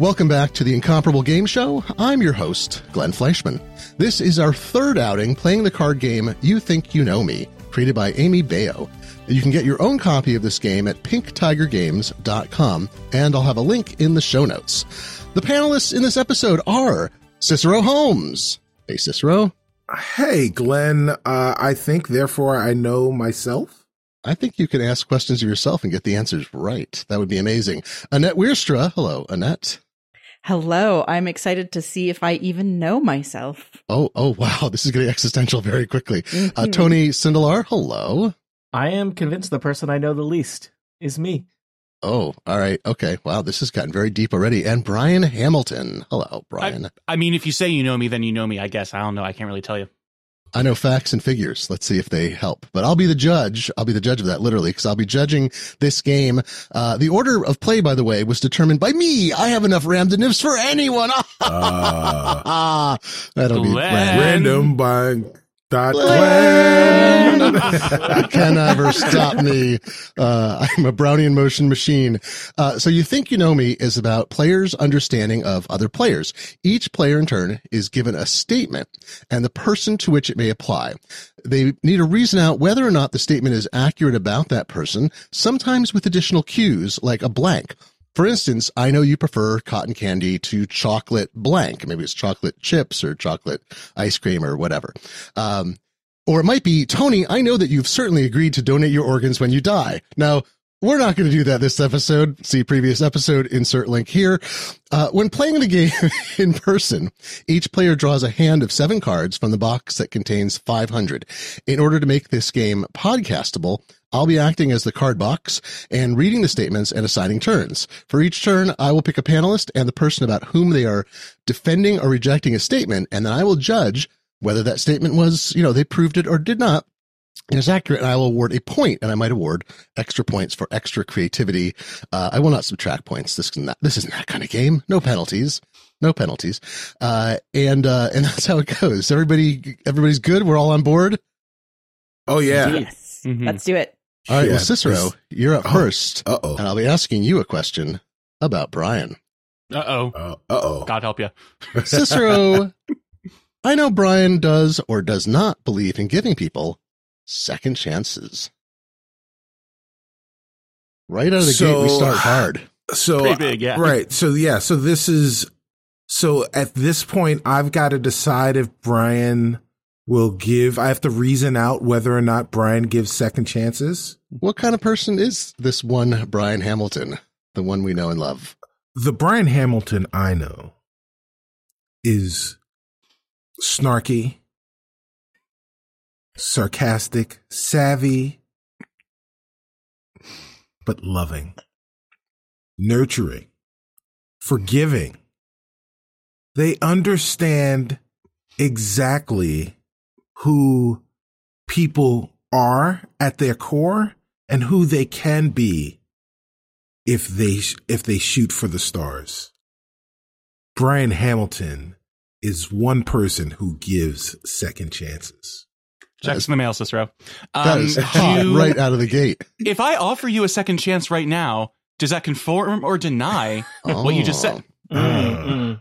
Welcome back to the Incomparable Game Show. I'm your host, Glenn Fleishman. This is our third outing playing the card game You Think You Know Me, created by Amy Baio. You can get your own copy of this game at pinktigergames.com, and I'll have a link in the show notes. The panelists in this episode are Cicero Holmes. Hey, Cicero. Hey, Glenn. Uh, I think, therefore, I know myself. I think you can ask questions of yourself and get the answers right. That would be amazing. Annette Wierstra. Hello, Annette. Hello. I'm excited to see if I even know myself. Oh, oh, wow. This is getting existential very quickly. Mm-hmm. Uh, Tony Sindelar. Hello. I am convinced the person I know the least is me. Oh, all right. Okay. Wow. This has gotten very deep already. And Brian Hamilton. Hello, Brian. I, I mean, if you say you know me, then you know me, I guess. I don't know. I can't really tell you. I know facts and figures. Let's see if they help. But I'll be the judge. I'll be the judge of that literally because I'll be judging this game. Uh, the order of play, by the way, was determined by me. I have enough nibs for anyone. uh, That'll Glenn. be random by Dot can ever stop me. Uh, I'm a Brownian motion machine. Uh, so you think you know me is about players' understanding of other players. Each player in turn is given a statement and the person to which it may apply. They need to reason out whether or not the statement is accurate about that person, sometimes with additional cues like a blank for instance, I know you prefer cotton candy to chocolate blank. Maybe it's chocolate chips or chocolate ice cream or whatever. Um, or it might be, Tony, I know that you've certainly agreed to donate your organs when you die. Now, we're not going to do that this episode. See previous episode, insert link here. Uh, when playing the game in person, each player draws a hand of seven cards from the box that contains 500. In order to make this game podcastable, I'll be acting as the card box and reading the statements and assigning turns. For each turn, I will pick a panelist and the person about whom they are defending or rejecting a statement, and then I will judge whether that statement was, you know, they proved it or did not is accurate, and I will award a point, and I might award extra points for extra creativity. Uh, I will not subtract points. This is not, this isn't that kind of game. No penalties. No penalties. Uh, and, uh, and that's how it goes. Everybody, everybody's good. We're all on board. Oh yeah. Yes. Mm-hmm. Let's do it. All right. Yeah, well, Cicero, this... you're up oh, first. Uh oh. And I'll be asking you a question about Brian. Uh oh. Uh oh. God help you. Cicero, I know Brian does or does not believe in giving people second chances. Right out of the so, gate, we start hard. So, Pretty big, yeah. Right. So, yeah. So, this is, so at this point, I've got to decide if Brian will give, I have to reason out whether or not Brian gives second chances. What kind of person is this one Brian Hamilton, the one we know and love? The Brian Hamilton I know is snarky, sarcastic, savvy, but loving, nurturing, forgiving. They understand exactly who people are at their core and who they can be if they if they shoot for the stars. Brian Hamilton is one person who gives second chances. Checks in the mail, Cicero. Um, that is hot you, right out of the gate. If I offer you a second chance right now, does that confirm or deny oh. what you just said? Mm-hmm.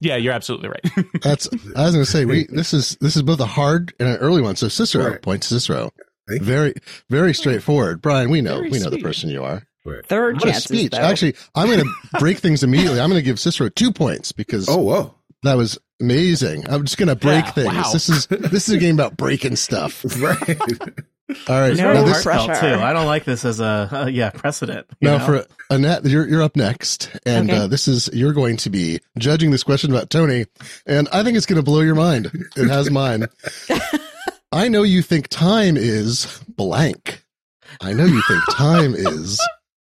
Yeah, you're absolutely right. That's. I was going to say we. This is this is both a hard and an early one. So Cicero right. points Cicero. Very very straightforward. Brian, we know very we know sweet. the person you are. Third what chances, speech. Though. Actually, I'm going to break things immediately. I'm going to give Cicero two points because. Oh whoa. That was amazing. I'm just gonna break yeah, things. Wow. This is this is a game about breaking stuff. right. All right. No this, pressure. too. I don't like this as a uh, yeah precedent. Now know? for Annette, you're you're up next, and okay. uh, this is you're going to be judging this question about Tony, and I think it's going to blow your mind. It has mine. I know you think time is blank. I know you think time is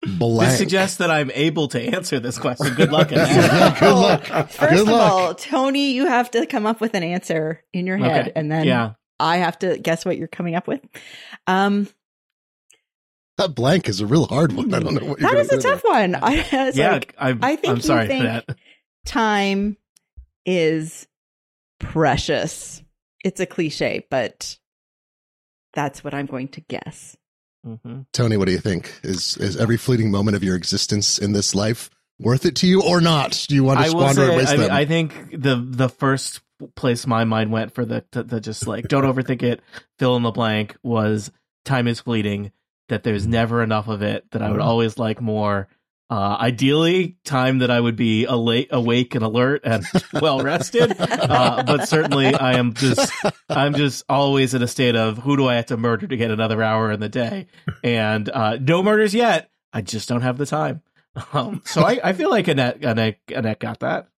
blank. This suggests that I'm able to answer this question. Good luck. yeah, good luck. First good of luck. all, Tony, you have to come up with an answer in your head, okay. and then yeah. I have to guess what you're coming up with. Um, that blank is a real hard one. I don't know what that is a tough one. I, yeah, like, I'm, I think I'm sorry think for that. Time is precious. It's a cliche, but that's what I'm going to guess. Mm-hmm. Tony, what do you think? Is is every fleeting moment of your existence in this life worth it to you or not? Do you want to I squander say, and waste I, them? I think the the first place my mind went for the, the, the just like don't overthink it, fill in the blank was time is fleeting. That there's never enough of it. That I would always like more. Uh, ideally, time that I would be ala- awake and alert and well rested. Uh, but certainly, I am just I'm just always in a state of who do I have to murder to get another hour in the day, and uh, no murders yet. I just don't have the time. Um, so I, I feel like Annette, Annette Annette got that.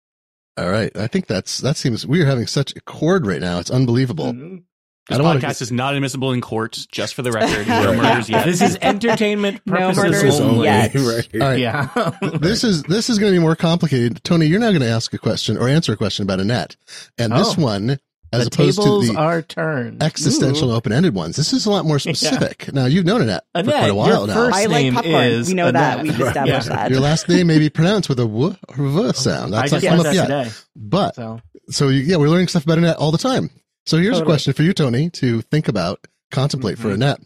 All right. I think that's that seems we are having such a chord right now. It's unbelievable. Mm-hmm. This I don't podcast wanna is not admissible in court, just for the record. No murders yet. This is entertainment No purposes murders only. yet. right. All right. Yeah. this is this is going to be more complicated. Tony, you're now going to ask a question or answer a question about Annette, and this Oh. one, as the opposed to the are turned. existential Ooh. open-ended ones, this is a lot more specific. Now you've known Annette, for quite a while your now. first I like name popcorn. is We know that. We've established Yeah. that. Your last name may be pronounced with a w or v oh, sound. I That's just not learned come that yet. today. But So so you, yeah, we're learning stuff about Annette all the time. So here's a question for you, Tony, to think about, contemplate for Mhm. Annette.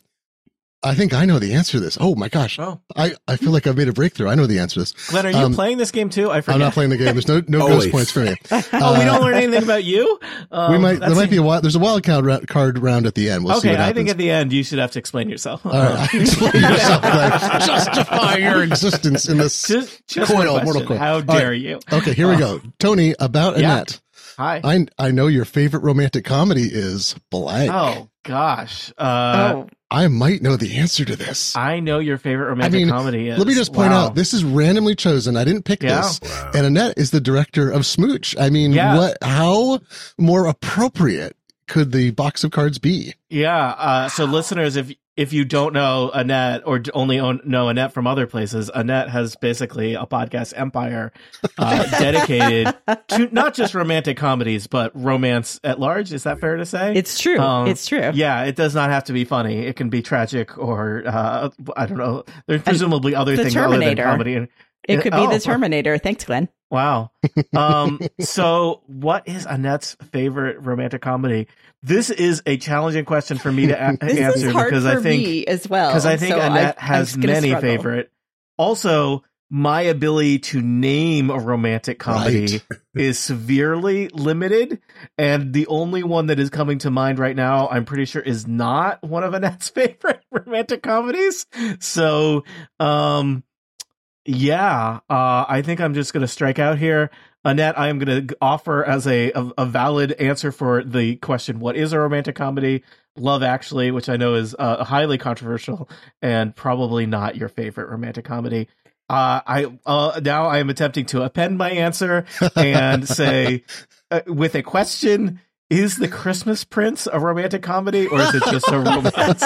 I think I know the answer to this. Oh my gosh. Oh, I, I feel like I've made a breakthrough. I know the answer to this. Glenn, are you Um, playing this game too? I forget. I'm not playing the game. There's no no ghost points for me. oh, we don't learn anything about you. Um, we might there might be a wild, there's a wild card round, card round at the end. We'll see okay, what I think at the end you should have to explain yourself. All right, explain yourself. Glenn. Justify your existence in this. just, just Coil, Mortal question. Coil. How dare right. you? Okay, here we go. Tony, about Yeah. Annette. Hi. I I know your favorite romantic comedy is blank. oh gosh. Uh, oh, I might know the answer to this. I know your favorite romantic mean, comedy is. Let me just point Wow. out this is randomly chosen. I didn't pick Yeah. this. And Annette is the director of Smooch. I mean, Yeah. what how more appropriate could the box of cards be? Yeah. Uh, so, listeners, if if you don't know Annette or only own, know Annette from other places, Annette has basically a podcast empire uh, dedicated to not just romantic comedies, but romance at large. Is that fair to say? it's true. Um, it's true. yeah, it does not have to be funny. It can be tragic or uh, I don't know. There's presumably other The things other than Terminator. comedy. And, It could be Oh. the Terminator. Thanks, Glenn. Wow. Um, so what is Annette's favorite romantic comedy? This is a challenging question for me to a- answer because I think me as well. because I think so Annette I- has many struggle. favorite. Also, my ability to name a romantic comedy is severely limited, and the only one that is coming to mind right now, I'm pretty sure, is not one of Annette's favorite romantic comedies. So, um, yeah, uh, I think I'm just going to strike out here. Annette, I am going to offer as a, a a valid answer for the question: What is a romantic comedy? Love Actually, which I know is uh, highly controversial and probably not your favorite romantic comedy. Uh, I uh, now I am attempting to append my answer and say uh, with a question: Is the Christmas Prince a romantic comedy, or is it just a romance?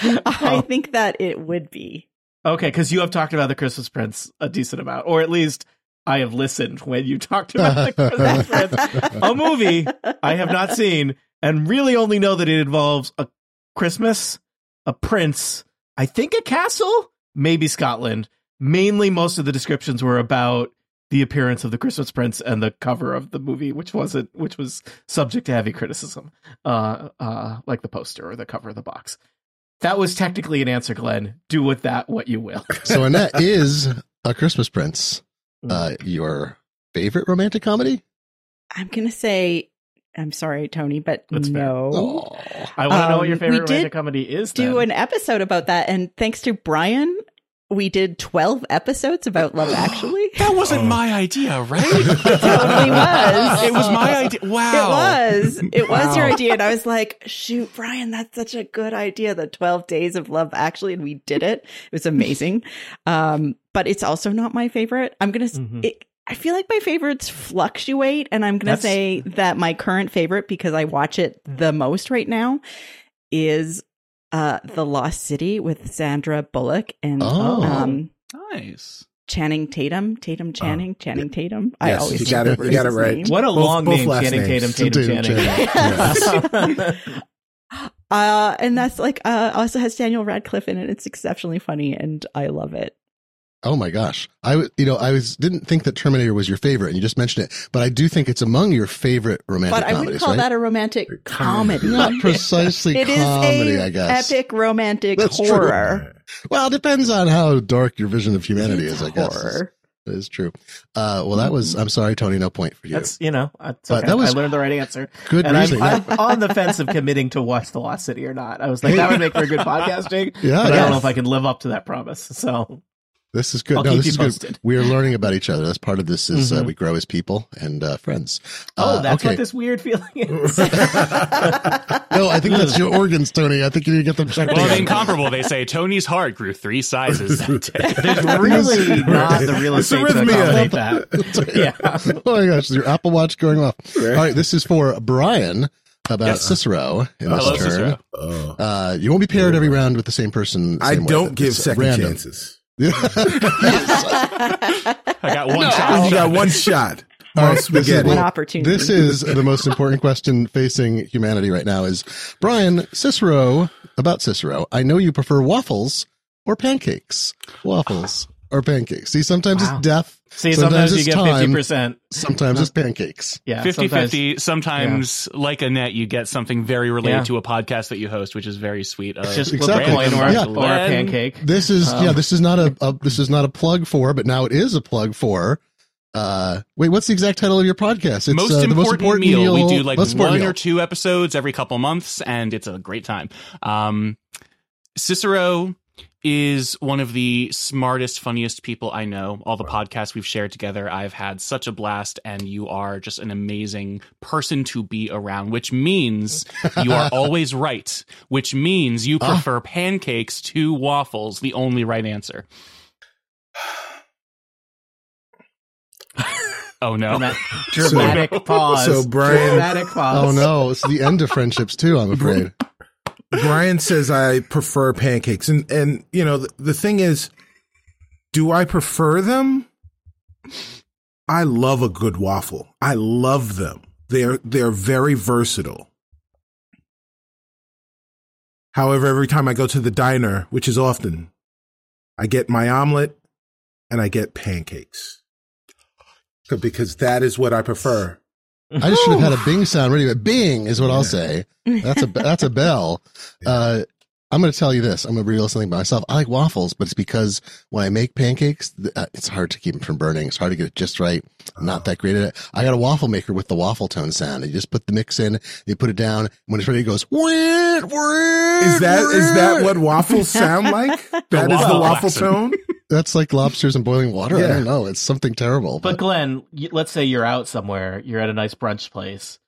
I think that it would be. Okay, because you have talked about the Christmas Prince a decent amount, or at least I have listened when you talked about the Christmas Prince, a movie I have not seen, and really only know that it involves a Christmas, a prince, I think a castle, maybe Scotland. Mainly, most of the descriptions were about the appearance of the Christmas Prince and the cover of the movie, which wasn't, which was subject to heavy criticism, uh, uh, like the poster or the cover of the box. That was technically an answer, Glenn. Do with that what you will. So Annette is a Christmas Prince. Mm. Uh, your favorite romantic comedy? I'm gonna say. I'm sorry, Tony, but That's no. Oh. I want to know what your Um, we favorite did romantic comedy is. Do then. an episode about that, and thanks to Brian, we did 12 episodes about Love Actually. That wasn't my idea, right? It totally was. It was my idea. Wow. It was. It was your idea. And I was like, shoot, Brian, that's such a good idea. The 12 days of love, actually. And we did it. It was amazing. Um, but it's also not my favorite. I'm going to, Mhm. it, I feel like my favorites fluctuate. And I'm going to That's- say that my current favorite, because I watch it the most right now, is uh, The Lost City with Sandra Bullock and Oh. um, Nice. Channing Tatum. Tatum Channing. Channing Tatum. I always you got it- you got it right. name. What a Both- long both name, last Channing names. Tatum, Tatum, Tatum Channing. Channing. Uh, and that's like uh, also has Daniel Radcliffe in it. It's exceptionally funny, and I love it. Oh my gosh. I w- you know, I was didn't think that Terminator was your favorite and you just mentioned it, but I do think it's among your favorite romantic But I wouldn't call right? that a romantic comedy. Not precisely It is comedy, a I guess. epic romantic That's true. horror. Well, it depends on how dark your vision of humanity is, I guess. Horror. That is true. Uh, well, that was, I'm sorry, Tony, no point for you. That's you know, that's But okay. that was I learned the right answer. Good and reasoning. I'm, I'm on the fence of committing to watch The Lost City or not. I was like, that would make for good podcasting. Yeah, but I don't know if I can live up to that promise. So This is good. I'll no, keep this you is good. We are learning about each other. That's part of this is uh, Mhm. we grow as people and uh, friends. Oh, Uh, that's okay. what this weird feeling is. no, I think that's your organs, Tony. I think you need to get them checked. Well, incomparable, they say Tony's heart grew three sizes that day. There's really not the real estate to arrhythmia. that. yeah. oh my gosh, is your Apple Watch going off? All right, this is for Brian about Yes. Cicero in this Hello, turn. Cicero. Oh. Uh, you won't be paired every round with the same person. I same way. don't give It's second random. chances. I got one You shot. got one shot. All All right, this is. One opportunity. This is the most important question facing humanity right now is Brian Cicero about Cicero. I know you prefer waffles or pancakes. Waffles or pancakes. See, sometimes Wow. it's death. See, sometimes, you it's get 50%. Sometimes it's pancakes. Yeah. 50 sometimes- 50. Sometimes, like Annette, you get something very related Yeah. to a podcast that you host, which is very sweet. Uh, Just Exactly. flip a coin or, Yeah. or a pancake. This is Um, yeah. This is not a, a this is not a plug for, but now it is a plug for. Uh, wait, what's the exact title of your podcast? It's most, uh, important meal. We do like most one meal. or two episodes every couple months, and it's a great time. Um, Cicero is one of the smartest, funniest people I know. All the podcasts we've shared together, I've had such a blast, and you are just an amazing person to be around, which means you are always right, which means you Ah. prefer pancakes to waffles, the only right answer. Oh no. Dramatic, dramatic pause. so Brian- dramatic pause. Oh no, it's the end of friendships too. I'm afraid. Brian says I prefer pancakes, and and you know the, the thing is, do I prefer them? I love a good waffle. I love them. They're they're very versatile. However, every time I go to the diner, which is often, I get my omelet and I get pancakes. Because that is what I prefer. I just should have had a Bing sound ready. But Bing is what I'll say. That's a that's a bell. Uh, I'm going to tell you this. I'm going to reveal something about myself. I like waffles, but it's because when I make pancakes, uh, it's hard to keep them from burning. It's hard to get it just right. I'm not that great at it. I got a waffle maker with the waffle tone sound. You just put the mix in, you put it down. When it's ready, it goes. Is Is that is that what waffles sound like? That is the waffle waffle accent. tone. That's like lobsters in boiling water. I don't know. It's something terrible. But Glenn, y- let's say you're out somewhere, you're at a nice brunch place,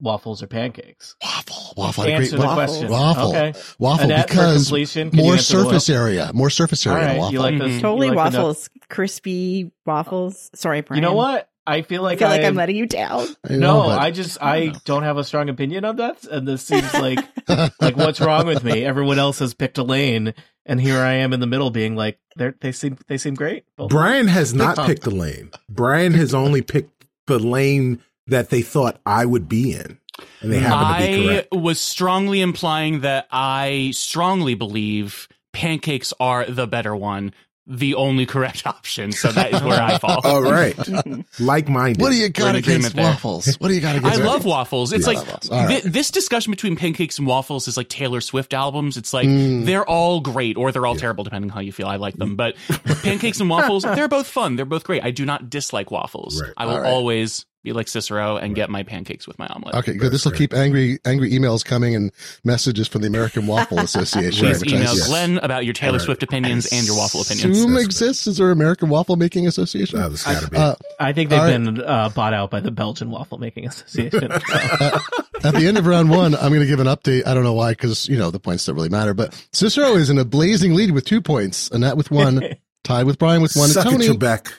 waffles or pancakes. waffle, waffle, I Answer great the waffle. question. Waffle, Okay. waffle, Annette, because completion, can you more surface area, more surface area. right, waffle. you like Mhm. totally you like waffles, crispy waffles. Sorry, Brian. You know what? I feel I like feel like I I'm letting you down. I know, no, I just I don't have a strong opinion on that, and this seems like like what's wrong with me? Everyone else has picked a lane, and here I am in the middle, being like they they seem they seem great. Both. Brian has not Huh. picked a lane. Brian has only picked the lane that they thought I would be in, and they happen to be I correct. was strongly implying that I strongly believe pancakes are the better one, the only correct option. So that is where I fall. All right, like minded. what do you We're got against waffles? What do you got against I against? love waffles. It's Yeah, like waffles. All right. thi- this discussion between pancakes and waffles is like Taylor Swift albums. It's like Mm. they're all great or they're all terrible depending on how you feel. I like them, but pancakes and waffles, they're both fun. They're both great. I do not dislike waffles. Right. I will always be like Cicero and get my pancakes with my omelet. Okay, good. This will keep angry angry emails coming and messages from the American Waffle Association. Please which I email Yes. Glenn about your Taylor Right. Swift opinions and your waffle opinions. assume That's exists. Is there American Waffle Making Association? Oh, this gotta be. Uh, I think they've All right. been uh, bought out by the Belgian Waffle Making Association. at the end of round one, I'm going to give an update. I don't know why, because you know the points don't really matter. But Cicero is in a blazing lead with two points, Annette with one, tied with Brian with one, and Suck it, Tony Trebek.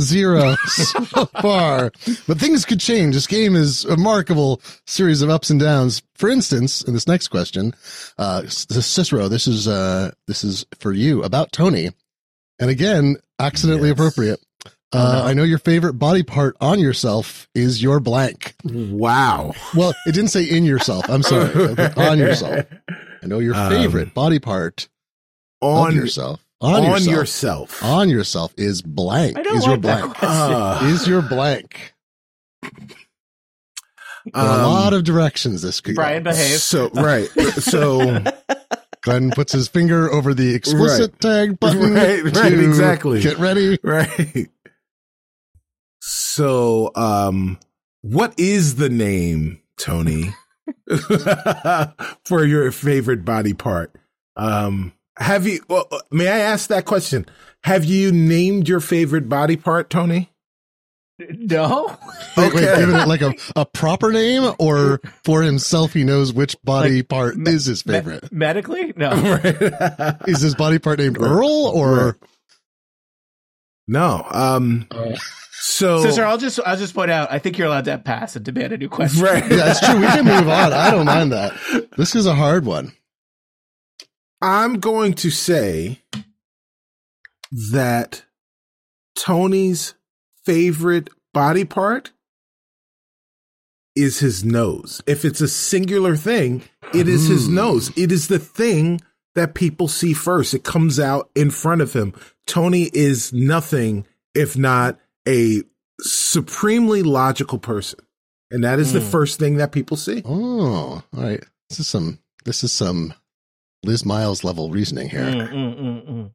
Zero so far. But things could change. This game is a remarkable series of ups and downs. For instance, in this next question, uh, Cicero, this is uh, this is for you about Tony, and again, accidentally Yes. appropriate. Uh, Oh, no. I know your favorite body part on yourself is your blank. Wow. Well, it didn't say in yourself. I'm sorry, on yourself. I know your Um, favorite body part On yourself. On, on yourself, yourself. on yourself is blank. I don't is your like that blank. question. Uh, is your blank. There are a um, lot of directions this could Brian, go. behave. So right. So Glenn puts his finger over the explicit tag button. Right, right, to exactly. Get ready. right. So um what is the name, Tony? for your favorite body part? Um have you well, uh, may I ask that question? Have you named your favorite body part, Tony? No. Wait, wait, Okay. giving it like a, a proper name or for himself he knows which body Like, part me- is his Me- favorite. medically? No. Right. is his body part named Earl or no. Um so Sister, I'll just I'll just point out. I think you're allowed to pass and demand a new question. right. Yeah, that's true. We can move on. I don't mind that. This is a hard one. I'm going to say that Tony's favorite body part is his nose. If it's a singular thing, it is his Hmm. nose. It is the thing that people see first. It comes out in front of him. Tony is nothing if not a supremely logical person. And that is the Hmm. first thing that people see. Oh, all right. This is some this is some Liz Miles level reasoning here. Mm, mm, mm, mm.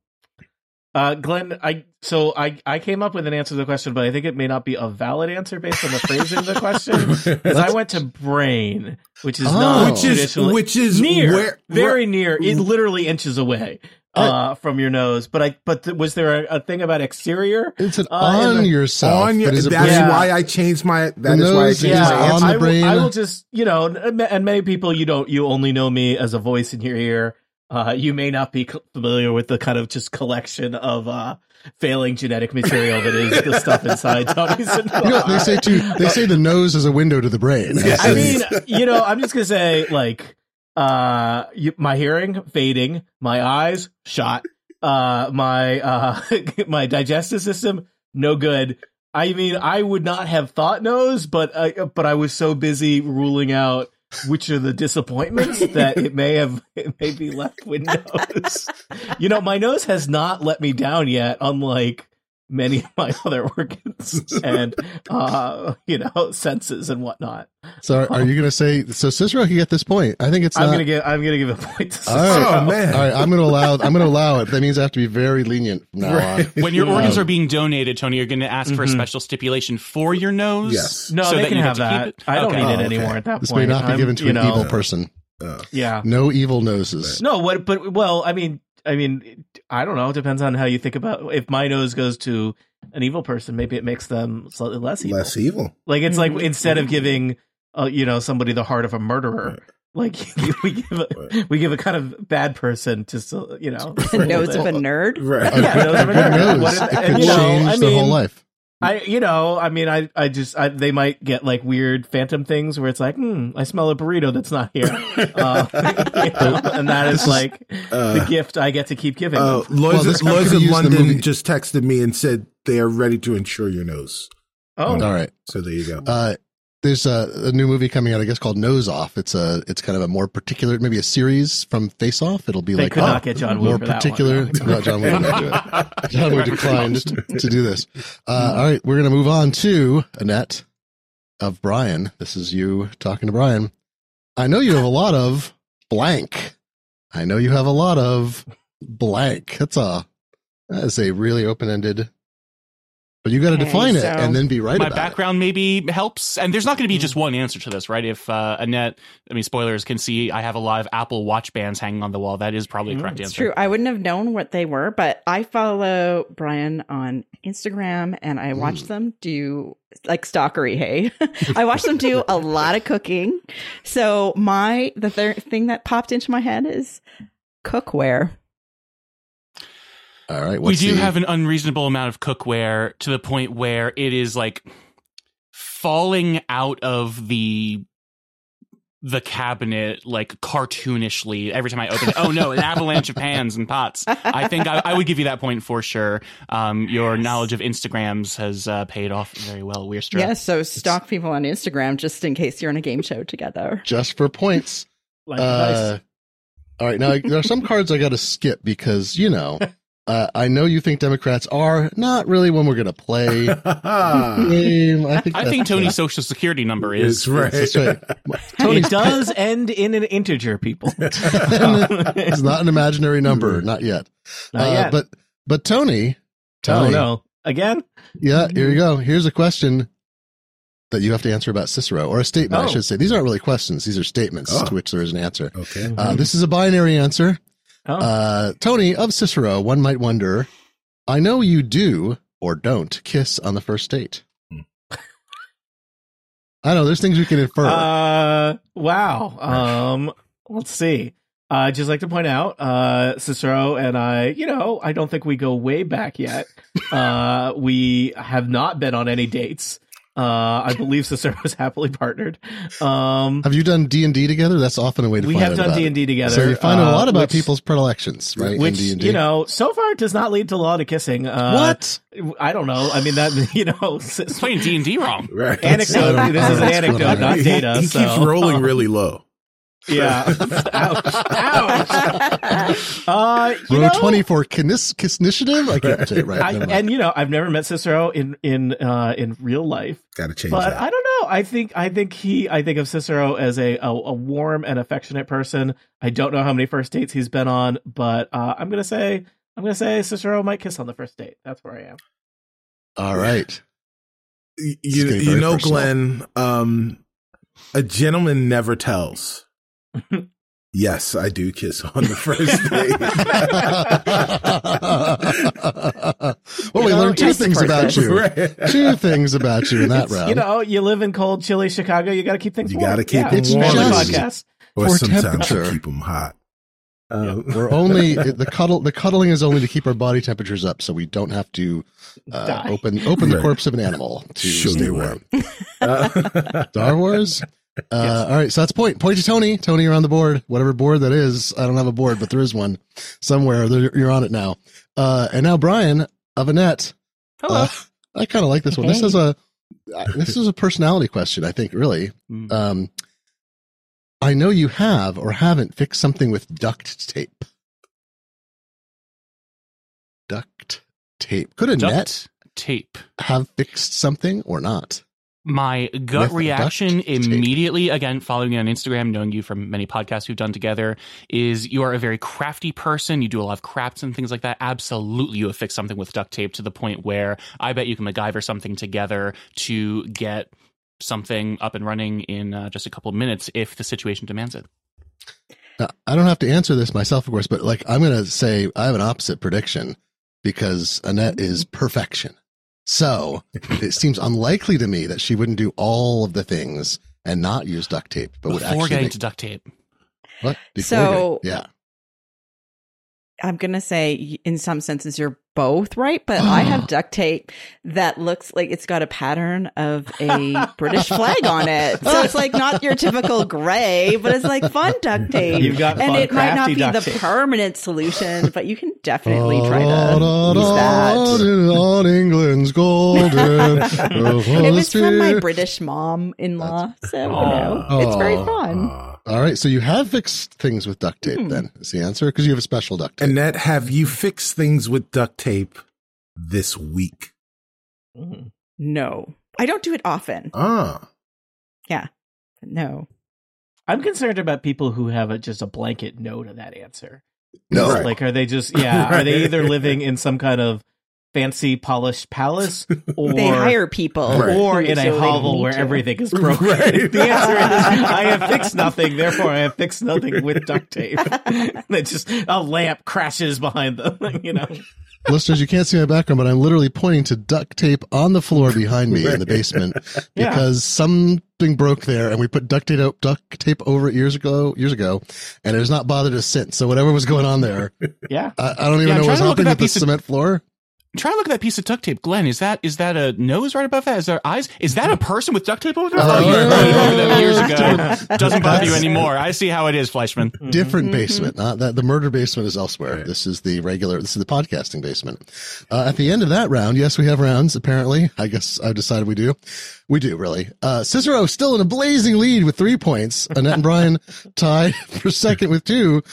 Uh, Glenn, I so I I came up with an answer to the question, but I think it may not be a valid answer based on the phrasing of the question. Because I went to brain, which is Oh. not which is which is near, where very near, it literally inches away uh, from your nose. But I but th- was there a, a thing about exterior? It's an Uh, on and the- yourself. on your, but that's Yeah. why I changed my that The is why I changed is my on answer. the I. Will, I will just, you know, and many people you don't, you only know me as a voice in your ear. Uh, you may not be familiar with the kind of just collection of uh, failing genetic material that is the stuff inside Tony's. you know, they say too. They say the nose is a window to the brain. Yeah. I mean, you know, I'm just gonna say like, uh, you, my hearing fading, my eyes shot, uh, my uh, my digestive system no good. I mean, I would not have thought nose, but uh, but I was so busy ruling out which are the disappointments that it may have it may be left with nose. you know, my nose has not let me down yet, unlike many of my other organs and uh you know senses and whatnot. so are, are you going to say so? Cicero can get this point. I think it's I'm not. gonna give I'm gonna give a point to all right. Oh, man. All right. I'm going to allow. I'm going to allow it. That means I have to be very lenient from now on. When your Um, organs are being donated, Tony, you're going to ask for a Mhm. special stipulation for your nose. Yes. No, so they that can you have get that. I don't Okay. need Oh, it okay. anymore at that This point. This may not be I'm- given to an know, evil person. Uh, Yeah. No evil noses. No, what but well, I mean I mean I don't know, it depends on how you think about if my nose goes to an evil person, maybe it makes them slightly less evil. less evil. Like it's like Mhm. instead of giving uh, you know somebody the heart of a murderer, like we give a, Right. we give a kind of bad person just uh, you know The nose of a nerd. Right. Yeah, nose a of a good nerd. nose. What is- it and, could you know, change I the whole life. I, you know, I mean, I, I just, I, they might get like weird phantom things where it's like, hmm, I smell a burrito that's not here, uh, you know, and that This is is- like Uh, the gift I get to keep giving. uh, them. Lloyd's, Well, this could in the London movie. just texted me and said they are ready to insure your nose. oh, All right. So there you go. Uh, there's a, a new movie coming out, I guess, called Nose Off. It's a, it's kind of a more particular, maybe a series from Face Off. It'll be they like could oh, not get John Woo more particular. one. No, John Woo did not do it. John Woo declined to, to do this. Uh, all right, we're gonna move on to Annette of Brian. This is you talking to Brian. I know you have a lot of blank. I know you have a lot of blank. That's a that is a really open ended. But you got to Okay, define it and then be right My about background maybe helps, and there's not going to be Mm. just one answer to this, right? If uh, Annette, I mean, spoilers can see, I have a lot of Apple Watch bands hanging on the wall. That is probably a Mm, correct It's answer. true. I wouldn't have known what they were, but I follow Brian on Instagram and I watch Mm. them do like stalkery. Hey, I watch them do a lot of cooking. So my the third thing that popped into my head is cookware. It. All right. we do the- have an unreasonable amount of cookware to the point where it is like falling out of the the cabinet like cartoonishly every time I open it. Oh no, an avalanche of pans and pots. I think I, I would give you that point for sure. Um, your Yes. knowledge of Instagrams has uh, paid off very well. We're Yes, so stalk people on Instagram just in case you're in a game show together. just for points. Like Uh, all right. Now there are some cards I got to skip because you know Uh, I know you think Democrats are not really when we're going to play. game. I think, I think Tony's social security number is It's right. That's right. it does end in an integer, people. it's not an imaginary number, not yet. Not Uh, yet. But but Tony, oh Tony, no! Again? yeah, here you go. Here's a question that you have to answer about Cicero, or a statement, I Oh. should say. These aren't really questions; these are statements Oh. to which there is an answer. Okay. Uh, this is a binary answer. Oh, Uh, Tony of Cicero, one might wonder. I know you do or don't kiss on the first date. Hmm. I know there's things we can infer. Uh, wow. Um, let's see. Uh, I'd just like to point out, uh, Cicero and I, you know, I don't think we go way back yet. uh, we have not been on any dates. Uh, I believe Cicero is happily partnered. Um, have you done D and D together? That's often a way to we find have out done D and D together. So you find out a lot uh, about which- people's predilections, right? Which in D&D. you know, so far it does not lead to a lot of kissing. Uh, what? I don't know. I mean, that you know, It's playing D and D wrong. right. anecdote. That's- This is an anecdote, what I- not He- data. He, so. keeps rolling really low. Yeah. ouch. Ouch. Uh, you Row know, twenty for kiss kiss initiative. I can't say it right. I, and you know, I've never met Cicero in in uh, in real life, Got to change but that. I don't know. I think I think he I think of Cicero as a, a a warm and affectionate person. I don't know how many first dates he's been on, but uh, I'm gonna say I'm gonna say Cicero might kiss on the first date. That's where I am. All right. you, you, getting you very know, personal. Glenn, um, a gentleman never tells. Yes, I do kiss on the first date. well, we You know, learned two things support about you. date. Two things about you in that It's, round. You know, you live in cold, chilly Chicago. You got to keep things. You gotta keep yeah, them it's warm. family Just- podcast. or For sometimes temperature. keep them hot. Um, We're only the cuddle. The cuddling is only to keep our body temperatures up, so we don't have to uh, Die. open open the corpse of an animal to Show stay me warm. uh, Star Wars. Uh, All right, so that's point. Point to Tony. Tony, you're on the board. Whatever board that is, I don't have a board, but there is one somewhere. You're on it now. Uh, and now Brian of Annette. Hello. Uh, I kind of like this one. This is a this is a personality question. I think really. Mm. Um, I know you have or haven't fixed something with duct tape. Duct tape. Could a Duct tape. have fixed something or not? My gut With reaction immediately, again, following you on Instagram, knowing you from many podcasts we've done together, is you are a very crafty person. You do a lot of crafts and things like that. Absolutely, you have fixed something with duct tape to the point where I bet you can MacGyver something together to get something up and running in uh, just a couple of minutes if the situation demands it. Now, I don't have to answer this myself, of course, but like I'm going to say I have an opposite prediction because Annette is perfection. So it seems unlikely to me that she wouldn't do all of the things and not use duct tape, but would Before actually getting make, to duct tape. what? Before So- getting- yeah. I'm gonna say in some senses you're both right, but I have duct tape that looks like it's got a pattern of a British flag on it. So it's like not your typical gray, but it's like fun duct tape. You've got and fun, it might not be the tape. permanent solution, but you can definitely try Da, to da, use da, that. On England's golden. It was from my British mom in law, so you know, it's very Aw. fun. All right, so you have fixed things with duct tape. Hmm. Then is the answer because you have a special duct tape. Annette, have you fixed things with duct tape this week? Mm. No, I don't do it often. Ah, yeah, No, I'm concerned about people who have a, just a blanket no to that answer. no, Right. Like, are they just yeah? Are they either living in some kind of fancy polished palace, or they hire people, Right. or in a so they hovel where to. everything is broken? Right. The answer is I have fixed nothing, therefore I have fixed nothing with duct tape. that just a lamp crashes behind them, you know. Listeners, you can't see my background, but I'm literally pointing to duct tape on the floor behind me in the basement Yeah. because something broke there, and we put duct tape duct tape over it years ago, years ago, and it has not bothered us since. So whatever was going on there, Yeah. I, I don't even Yeah, know trying what's happening at with the piece of- cement floor. Try to look at that piece of duct tape, Glenn. Is that is that a nose right above that? Is there eyes? Is that a person with duct tape over there? Oh, Oh, you yeah. put it over them years ago. Doesn't bother you anymore. I see how it is, Fleishman. Different basement, not that the murder basement is elsewhere. Right. This is the regular. This is the podcasting basement. Uh, at the end of that round, yes, we have rounds. Apparently, I guess I've decided we do. We do really. Uh, Cicero still in a blazing lead with three points. Annette and Brian tied for second with two,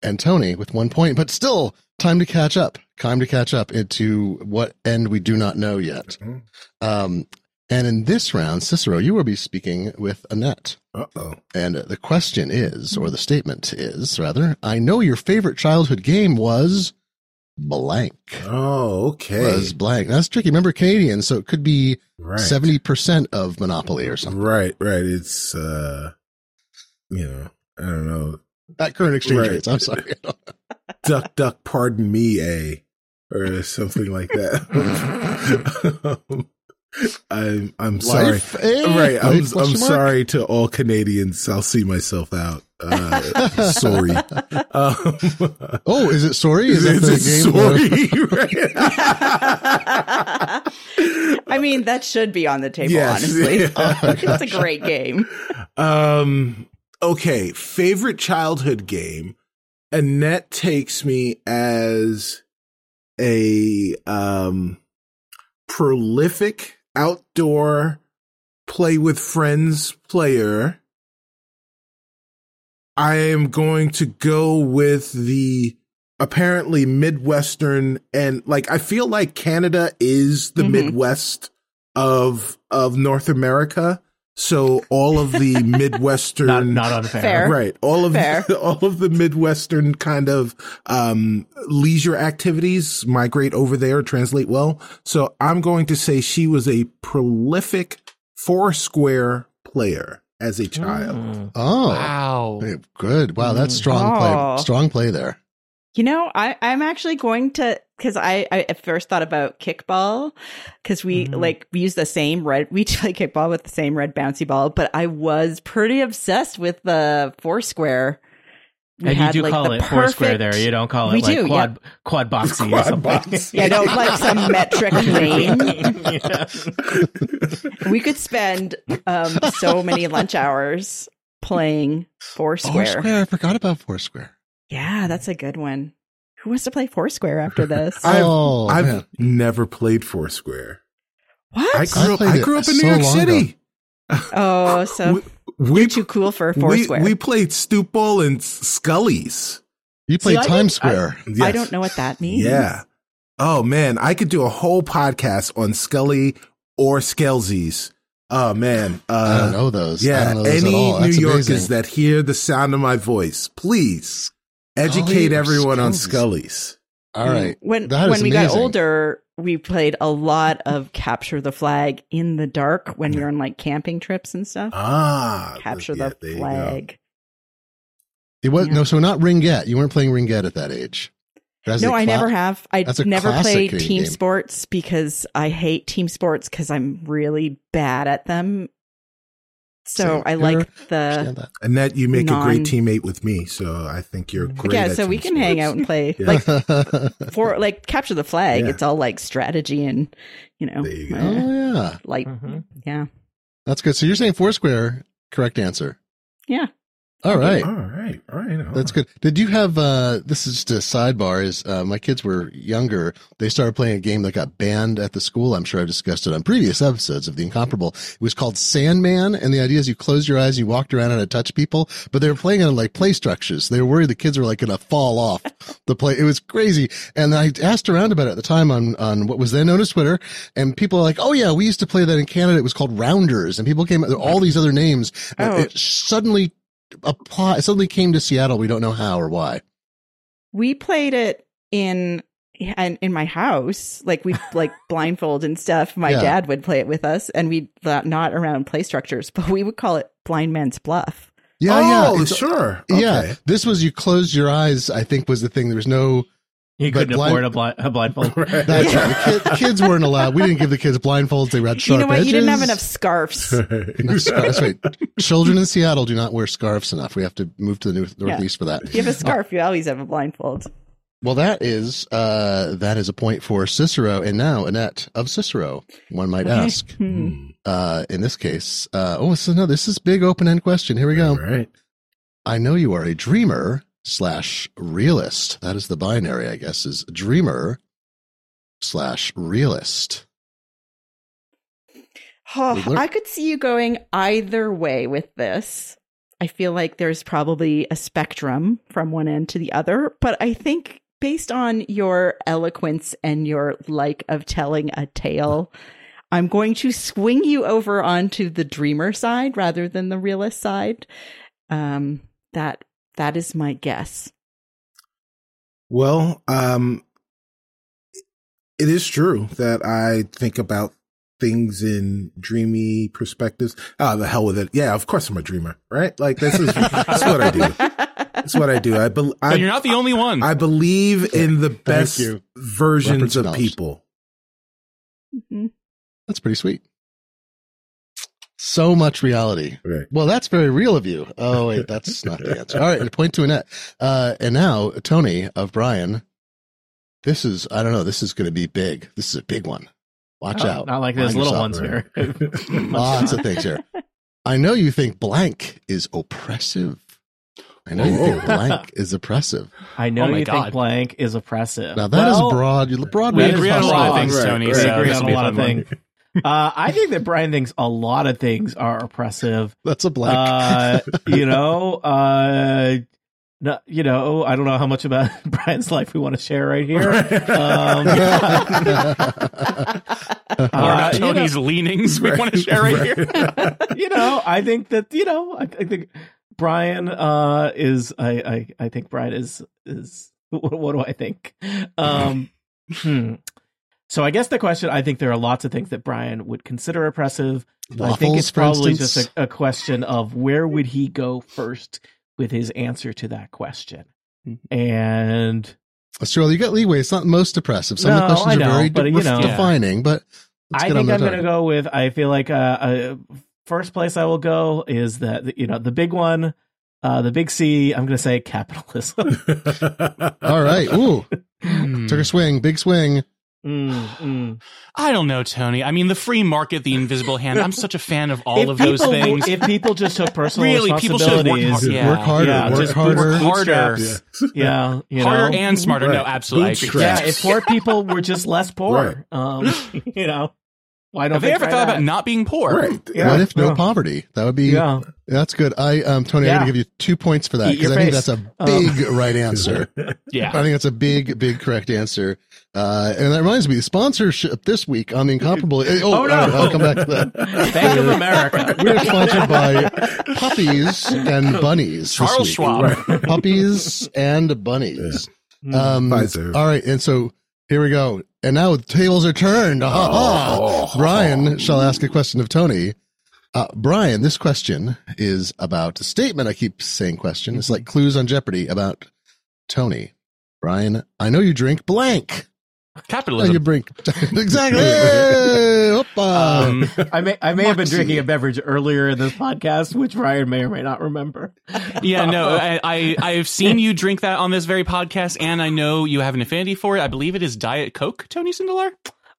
and Tony with one point. But still, time to catch up time to catch up into what end we do not know yet. Mhm. Um, and in this round, Cicero, you will be speaking with Annette. Uh oh. And the question is, or the statement is, rather, I know your favorite childhood game was blank. Oh, okay. Was blank. That's tricky. Remember Canadian, so it could be right. seventy percent of Monopoly or something Right, right. It's uh you know, I don't know. at current exchange Right. rates. I'm sorry. Duck duck pardon me a or something like that. I'm I'm sorry. Life, eh? Right, I'm Life, I'm question mark? sorry to all Canadians. I'll see myself out. Uh, sorry. Um, Oh, is it sorry? Is, that is the it game? sorry? I mean, that should be on the table, Yes. honestly. Oh it's a great game. Um. Okay. Favorite childhood game. Annette takes me as a um prolific outdoor play with friends player. I am going to go with the apparently Midwestern and like I feel like Canada is the Mhm. Midwest of of North America. So all of the Midwestern Not, not unfair. Fair. right all of Fair. the, all of the midwestern kind of um leisure activities migrate over there translate well so i'm going to say she was a prolific foursquare player as a child Mm. Oh, Wow. Good. Wow, that's strong Oh. play. Strong play there. You know, I, I'm actually going to because I, I at first thought about kickball because we Mhm. like we use the same red we play kickball with the same red bouncy ball, but I was pretty obsessed with the foursquare. We And you do like, call the it Foursquare there. You don't call it We like do, quad quad boxy or Quad something. box. Yeah, no, like some metric name. Yeah. We could spend um, so many lunch hours playing Foursquare. Foursquare. I forgot about Foursquare. Yeah, that's a good one. Who wants to play Foursquare after this? I've, Oh, I've man. never played foursquare what? i grew up i grew up in so new york long city oh, so we, we, too cool for Foursquare. we played stoop ball and Skully's. You played I Times did- I- Square. I don't know what that means. Yeah. Oh man, I could do a whole podcast on Skully or Skelzies. Oh man. Uh, I don't know those. I Yeah, don't know those any at all. New Yorkers amazing. that hear the sound of my voice, please educate Skully or everyone on Skelzies. Skullies. All right. When That is when we got older, we played a lot of capture the flag in the dark when we were on like camping trips and stuff. Ah, capture yeah, the there flag. It was Yeah. no, so not Ringette. You weren't playing Ringette at that age. No, a I cla- never have. I that's never classic played team game. sports because I hate team sports because I'm really bad at them. So Same I here. like the Understand that. Annette, you make a great teammate with me, so I think you're great. yeah. at So we team can hang out and play Yeah. like for like capture the flag. Yeah. It's all like strategy and you know, There you go. uh, oh yeah, like Mhm. yeah, that's good. So you're saying Foursquare? Correct answer. yeah. All right. All right, all right. all That's right. good. Did you have uh this is just a sidebar is uh my kids were younger. They started playing a game that got banned at the school. I'm sure I've discussed it on previous episodes of The Incomparable. It was called Sandman and the idea is you closed your eyes, you walked around and touch people, but they were playing on like play structures. They were worried the kids were like going to fall off the play. It was crazy. And I asked around about it at the time on on what was then known as Twitter and people are like, "Oh yeah, we used to play that in Canada. It was called Rounders." And people came all these other names. Oh. It suddenly apply suddenly came to Seattle. We don't know how or why. We played it in and in my house. Like we like blindfold and stuff. My Yeah. dad would play it with us, and we uh, not around play structures, but we would call it blind man's bluff. Yeah, oh, yeah, it's- sure. yeah. This was you closed your eyes. I think was the thing. There was no. You But couldn't blind- afford a, blind, a blindfold. Right. That's right. The kid, kids weren't allowed. We didn't give the kids blindfolds. They had sharp you know what? edges. You didn't have enough scarves. No scarves. Right. Children in Seattle do not wear scarves enough. We have to move to the new, northeast for that. If you have a scarf, you always have a blindfold. Well, that is uh that is a point for Cicero, and now Annette of Cicero. One might Okay. ask. Hmm. Uh, in this case, uh, oh, so no, this is big open end question. Here we go. All right. I know you are a dreamer slash realist. That is the binary, I guess, is dreamer slash realist. Oh, I could see you going either way with this. I feel like there's probably a spectrum from one end to the other, but I think based on your eloquence and your like of telling a tale, I'm going to swing you over onto the dreamer side rather than the realist side. Um, that that is my guess. Well, um, it is true that I think about things in dreamy perspectives. Ah, the hell with it. Yeah, of course I'm a dreamer, right? Like this is that's what I do. That's what I do. I, be, I But you're not the only one. I believe in the best you. versions Reference of knowledge. people. Mhm. That's pretty sweet. So much reality. Right. Well, that's very real of you. Oh, wait, that's not the answer. All right, a point to Annette. Uh, and now, Tony of Brian. This is, I don't know, this is going to be big. This is a big one. Watch Oh, out. Not like those little yourself. ones here. Lots of things here. I know you think blank is oppressive. I know you think blank is oppressive. I know Oh you God. think blank is oppressive. Now that is Well, broad, broad. we range agree on a lot of things, Tony. right. We agree on a lot of things. Uh, I think that Brian thinks a lot of things are oppressive. That's a blank. Uh, you know, uh, no, you know, I don't know how much about Brian's life we want to share right here. Um, Or uh, not you know- Tony's leanings we want to share right here. you know, I think that you know, I, I think Brian uh, is. I, I I think Brian is is. What, what do I think? Um, hmm. So I guess the question. I think there are lots of things that Brian would consider oppressive. I think it's probably just a, a question of where would he go first with his answer to that question. And That's true. You got leeway. It's not most oppressive. Some of the questions I are very but, de- you know. defining, but let's I think I'm going to go with. I feel like uh, uh, first place I will go is that you know the big one, uh, the big C. I'm going to say capitalism. All right. Ooh, Hmm. took a swing. Big swing. Mm, mm. I don't know, Tony. I mean, the free market, the invisible hand. I'm such a fan of all if of those people, things. If people just took personal Really, people should work hard- Yeah. Work harder. yeah, work harder. work harder. bootstraps. yeah, you Harder and smarter. No, absolutely. I agree. Yeah. If poor people were just less poor, Right. um, you know, why don't Have they ever try thought that? about not being poor? right. Yeah. what if no Yeah. poverty? That would be. Yeah, That's good. I um Tony, I Yeah. got to give you two points for that because I think that's a Oh. big right answer. Yeah. I think that's a big, big correct answer. Uh, and that reminds me, the sponsorship this week on the Incomparable. Oh, Oh, no. uh, I'll come back to that. Bank of America. We're sponsored by puppies and bunnies. this Charles week. Schwab. Puppies and bunnies. Um, Pfizer. all right, and so here we go. And now the tables are turned. Ha, ha, ha. Oh. Brian shall ask a question of Tony. Uh, Brian, this question is about a statement. I keep saying question. It's like clues on Jeopardy about Tony. Brian, I know you drink blank. I know Capitalism. you drink exactly. Hey. Um, I may I may have been drinking a beverage earlier in this podcast, which Ryan may or may not remember. yeah, no, I, I I've seen you drink that on this very podcast, and I know you have an affinity for it. I believe it is Diet Coke, Tony Sindelar.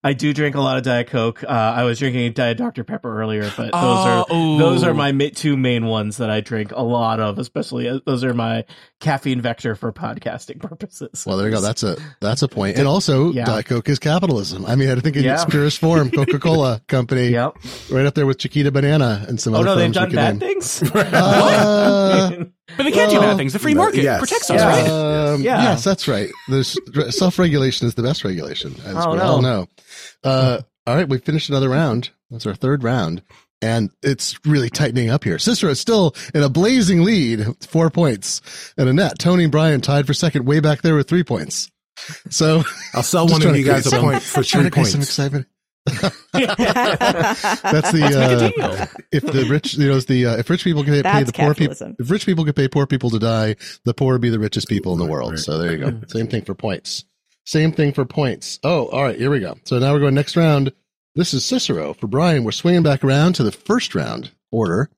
I do drink a lot of Diet Coke. Uh, I was drinking Diet Dr Pepper earlier, but those Oh, are ooh. those are my two main ones that I drink a lot of. Especially uh, those are my caffeine vector for podcasting purposes. Well, there you go. That's a that's a point. And also, Yeah. Diet Coke is capitalism. I mean, I think in Yeah. its purest form, Coca Cola Company, yep. right up there with Chiquita Banana and some Oh other Oh no, they've done bad name. things. Uh, But they can't do bad things. The free market yes. protects us, Yeah. right? Um, Yeah. Yes, that's right. There's self-regulation is the best regulation, as Oh, we no. all know. Uh, all right, we finished another round. That's our third round, and it's really tightening up here. Cicero is still in a blazing lead, four points, and Annette, Tony, and Brian tied for second, way back there with three points. So I'll sell one of you guys a some- point for trying three to create some points. excitement. That's the Let's make a uh, if the rich, you know, it's the uh, if rich people can pay That's the poor people, if rich people can pay poor people to die, the poor be the richest people in the Right, world. right. So there you go. Same thing for points. Same thing for points. Oh, all right, here we go. So now we're going next round. This is Cicero for Brian. We're swinging back around to the first round order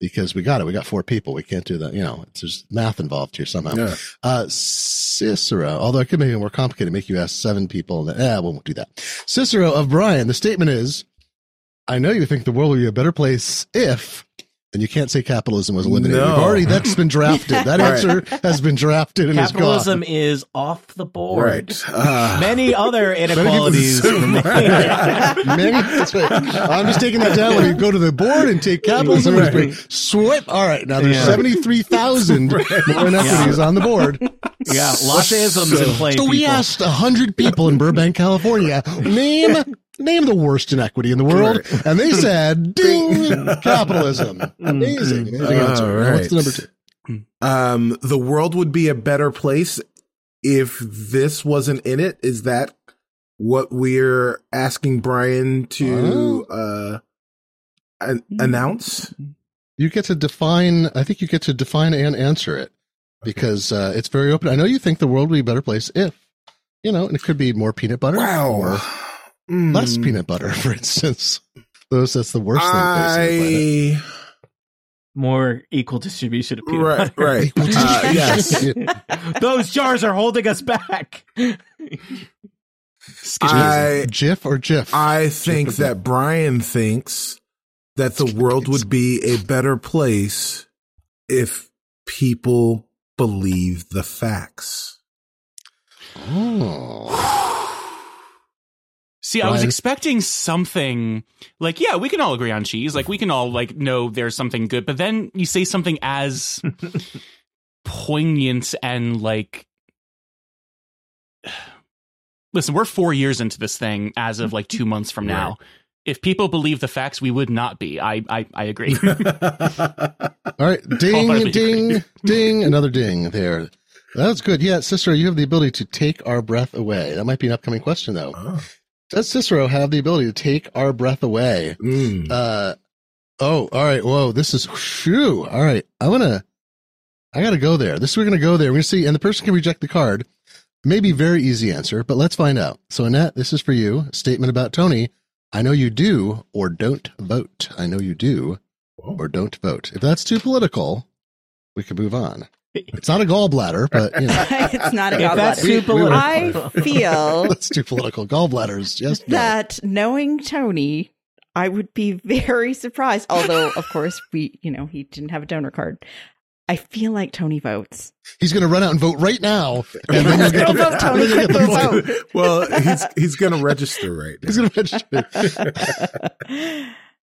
because we got it. We got four people. We can't do that. You know, there's math involved here somehow. Yeah. Uh, Cicero, although it could make it more complicated, make you ask seven people. And eh, we won't do that. Cicero of Brian, the statement is, I know you think the world would be a better place if then you can't say capitalism was eliminated. No. We've already that's been drafted. That Right. answer has been drafted and Capitalism is gone. Capitalism is off the board. Right. Uh, Many other inequalities. Many, that's right. I'm just taking that down when you go to the board and take capitalism. and just Right. bring- Swipe. All right. Now there's Yeah. 73,000 more inequities on the board. Yeah, lots of isms in play. So we people. asked 100 people in Burbank, California, name name the worst inequity in the world, and they said, "Ding, capitalism." Amazing, amazing answer. All Now, What's the number two? um, the world would be a better place if this wasn't in it. Is that what we're asking Brian to uh, an- announce? You get to define. I think you get to define and answer it because uh, it's very open. I know you think the world would be a better place if you know, and it could be more peanut butter or Wow. Mm. less peanut butter, for instance. Those that's the worst thing. facing the more equal distribution of peanut right butter. right Equal uh, yes. Those jars are holding us back. I Jif or Jif? I think that Brian thinks that the world would be a better place if people believe the facts. oh. See, I was expecting something like, yeah, we can all agree on cheese. Like, we can all like know there's something good. But then you say something as poignant and like, listen, we're four years into this thing as of like two months from now. If people believe the facts, we would not be. I I, I agree. All right, ding, Wholeheartedly ding, ding, another ding there. That's good. Yeah, Cicero, you have the ability to take our breath away. That might be an upcoming question, though. Oh. Does Cicero have the ability to take our breath away? Mm. Uh, oh, all right. Whoa, this is shoo. All right, I'm gonna, I gotta go there. This we're gonna go there. We're gonna see, and the person can reject the card. Maybe very easy answer, but let's find out. So, Annette, this is for you. Statement about Tony. I know you do or don't vote. I know you do or don't vote. If that's too political, we can move on. It's not a gallbladder, but you know, it's not a gallbladder. that's gallbladder. too We- we I feel that's too political. Gallbladders, yes. no. that knowing Tony, I would be very surprised. Although, of course, we, you know, he didn't have a donor card. I feel like Tony votes. He's going to run out and vote right now, and then you'll get the, vote, Tony. get the vote. well, he's he's going to register right now. He's going to register.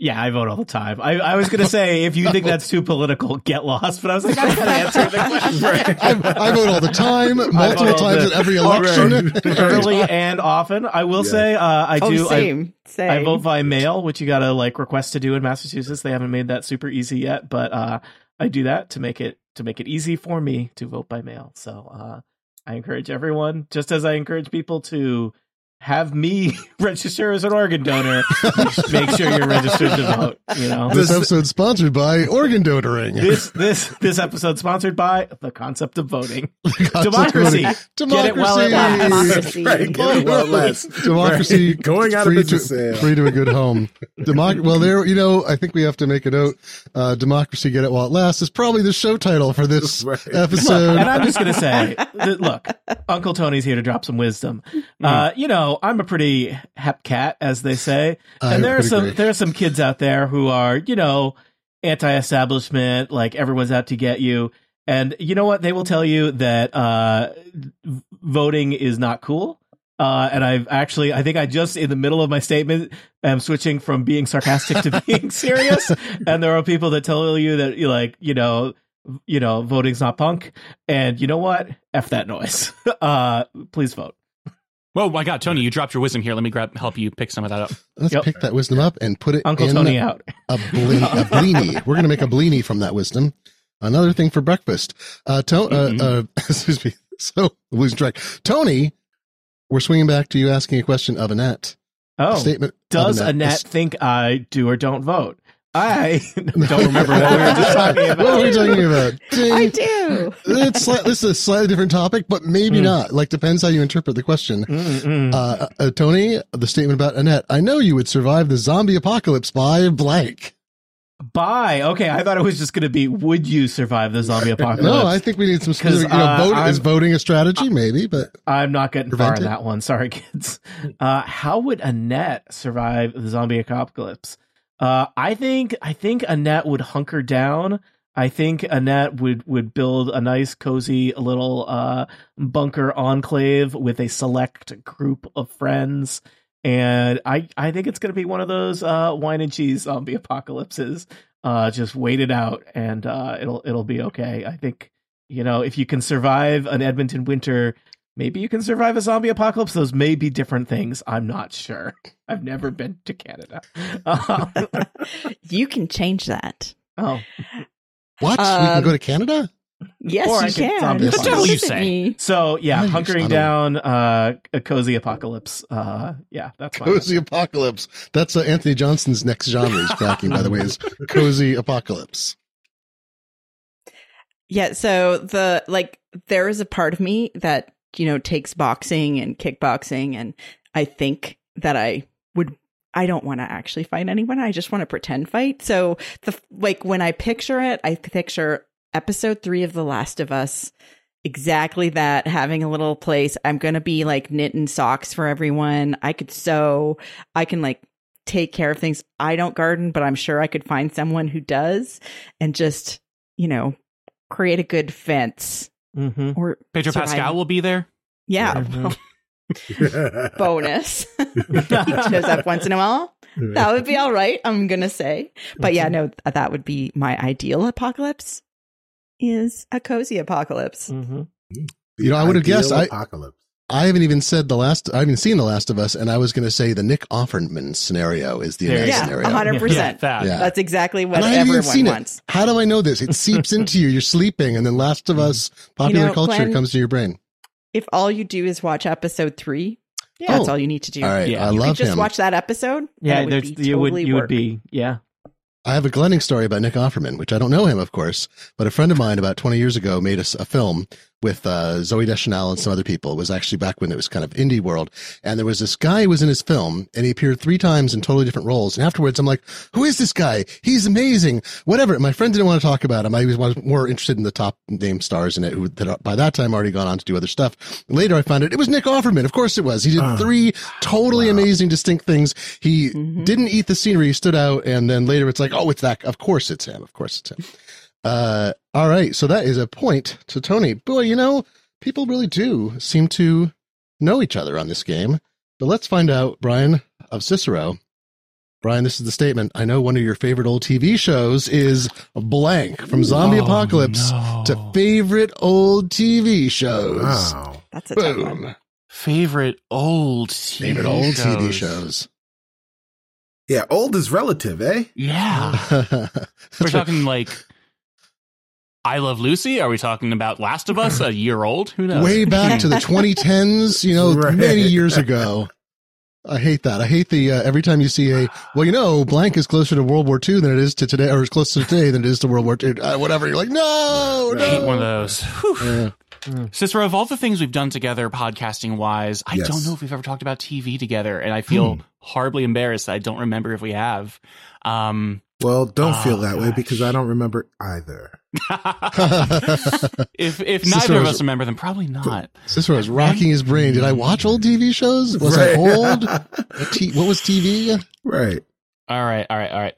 Yeah, I vote all the time. I, I was going to say, if you think that's too political, get lost. But I was like, I'm not answering the question. I, I vote all the time, multiple times the- at every election. Early and often. I will Yeah. say, uh, I oh, do. I, same. same. I vote by mail, which you got to like request to do in Massachusetts. They haven't made that super easy yet, but uh, I do that to make it to make it easy for me to vote by mail. So uh, I encourage everyone, just as I encourage people to have me register as an organ donor, make sure you're registered to vote. You know, This episode sponsored by organ donoring. this this this episode sponsored by the concept of voting, Concept of democracy. Get it while it Democracy. Democracy. Right, get it while it lasts. Democracy Right. Going out of free business to, sale. free to a good home. Democ- well, there, you know, I think we have to make a note. Uh, democracy, get it while it lasts is probably the show title for this Right. episode. and I'm just gonna say, that, look, Uncle Tony's here to drop some wisdom. Uh, you know, I'm a pretty hep cat, as they say, I and there are some agree. there are some kids out there who are, you know, anti-establishment, like everyone's out to get you. And you know what? They will tell you that uh, voting is not cool. Uh, and I've actually, I think I just in the middle of my statement am switching from being sarcastic to being serious. And there are people that tell you that you like, you know, you know, voting's not punk. And you know what? F that noise. Uh, please vote. Whoa, my God, Tony, you dropped your wisdom here. Let me grab help you pick some of that up. Let's Yep. pick that wisdom up and put it Uncle in Tony out. a, blini, a blini. We're going to make a blini from that wisdom. Another thing for breakfast. Uh, to, uh, Mhm. uh, excuse me. So losing track. Tony, we're swinging back to you asking a question of Annette. Oh, Statement. of does Annette think I do or don't vote? I don't remember what we were just talking about. what were we talking about? Ding. I do. it's sli- this is a slightly different topic, but maybe Hmm. not. Like depends how you interpret the question. Mm-mm. Uh, uh, Tony, the statement about Annette. I know you would survive the zombie apocalypse by blank. By Okay, I thought it was just going to be, would you survive the zombie apocalypse? No, I think we need some specific. You know, uh, vote, I'm- is voting a strategy? Maybe, but I'm not getting far Prevent on that one. Sorry, kids. Uh, how would Annette survive the zombie apocalypse? Uh, I think I think Annette would hunker down. I think Annette would would build a nice, cozy little uh, bunker enclave with a select group of friends, and I I think it's going to be one of those uh, wine and cheese zombie apocalypses. Uh, just wait it out, and uh, it'll it'll be okay. I think you know if you can survive an Edmonton winter maybe you can survive a zombie apocalypse. Those may be different things. I'm not sure. I've never been to Canada. Um, you can change that. oh, What? we can Um, go to Canada? Yes, Or I you could can. zombie Just apocalypse. visit You say. so yeah, hunkering down, uh, a cozy apocalypse. Uh, yeah, that's fine. Cozy apocalypse. That's uh, Anthony Johnson's next genre he's cracking, by the way, is cozy apocalypse. Yeah, so the like there is a part of me that, you know, takes boxing and kickboxing and I think that I would I don't want to actually fight anyone. I just want to pretend fight. So the like when I picture it, I picture episode 3 of The Last of Us exactly that having a little place. I'm going to be like knitting socks for everyone. I could sew. I can like take care of things. I don't garden, but I'm sure I could find someone who does and just, you know, create a good fence hmm or Pedro survive. Pascal will be there. Yeah, Mhm. bonus. he shows up once in a while. That would be all right. I'm gonna say, but yeah, no, that would be my ideal apocalypse. Is a cozy apocalypse. Mhm. You know, I would have guessed. I- apocalypse. I haven't even said the last, I haven't seen The Last of Us, and I was going to say the Nick Offerman scenario is the There Yeah, scenario. a hundred Yeah, percent. that. Yeah. That's exactly what I haven't everyone seen it. wants. How do I know this? It seeps into you. You're sleeping, and then Last of Us mm. popular know, culture Glenn- comes to your brain. If all you do is watch episode three, Yeah. that's Oh. all you need to do. All right, Yeah. I you love could just him. watch that episode. Yeah, and it would there's be you would totally you would be yeah. I have a Glenning story about Nick Offerman, which I don't know him, of course, but a friend of mine about 20 years ago made us a film with uh, Zooey Deschanel and some other people. It was actually back when it was kind of indie world. And there was this guy who was in his film and he appeared three times in totally different roles. And afterwards, I'm like, who is this guy? He's amazing. Whatever. And my friend didn't want to talk about him. I was more interested in the top name stars in it who had by that time already gone on to do other stuff. Later, I found out it was Nick Offerman. Of course it was. He did Oh. three totally Wow. amazing, distinct things. He Mhm. didn't eat the scenery. He stood out. And then later it's like, oh, it's that. Of course it's him. Of course it's him. Uh, all right. So that is a point to Tony. Boy, you know, people really do seem to know each other on this game. But let's find out, Brian of Cicero. Brian, this is the statement. I know one of your favorite old TV shows is blank from zombie Oh, apocalypse no. to favorite old TV shows. Wow. That's a tough one. Favorite old TV Favorite old shows. TV shows. Yeah, old is relative, eh? Yeah. We're talking like I Love Lucy. Are we talking about Last of Us, a year old? Who knows? way back to the 2010s, you know, Right. many years ago. I hate that. I hate the uh, every time you see a well, you know, blank is closer to World War II than it is to today, or is closer to today than it is to World War II. Uh, whatever. You're like, no, I hate no. one of those. Whew. Yeah. Cicero, of all the things we've done together, podcasting wise, I Yes. don't know if we've ever talked about TV together, and I feel Hmm. horribly embarrassed. I don't remember if we have. Um, Well, don't Oh, feel that way because I don't remember either. if if neither Cicero's- of us remember them, probably not. Cicero's rocking his brain. Did I watch old TV shows? Was I old? What, t- what was TV? Right. All right, all right, all right.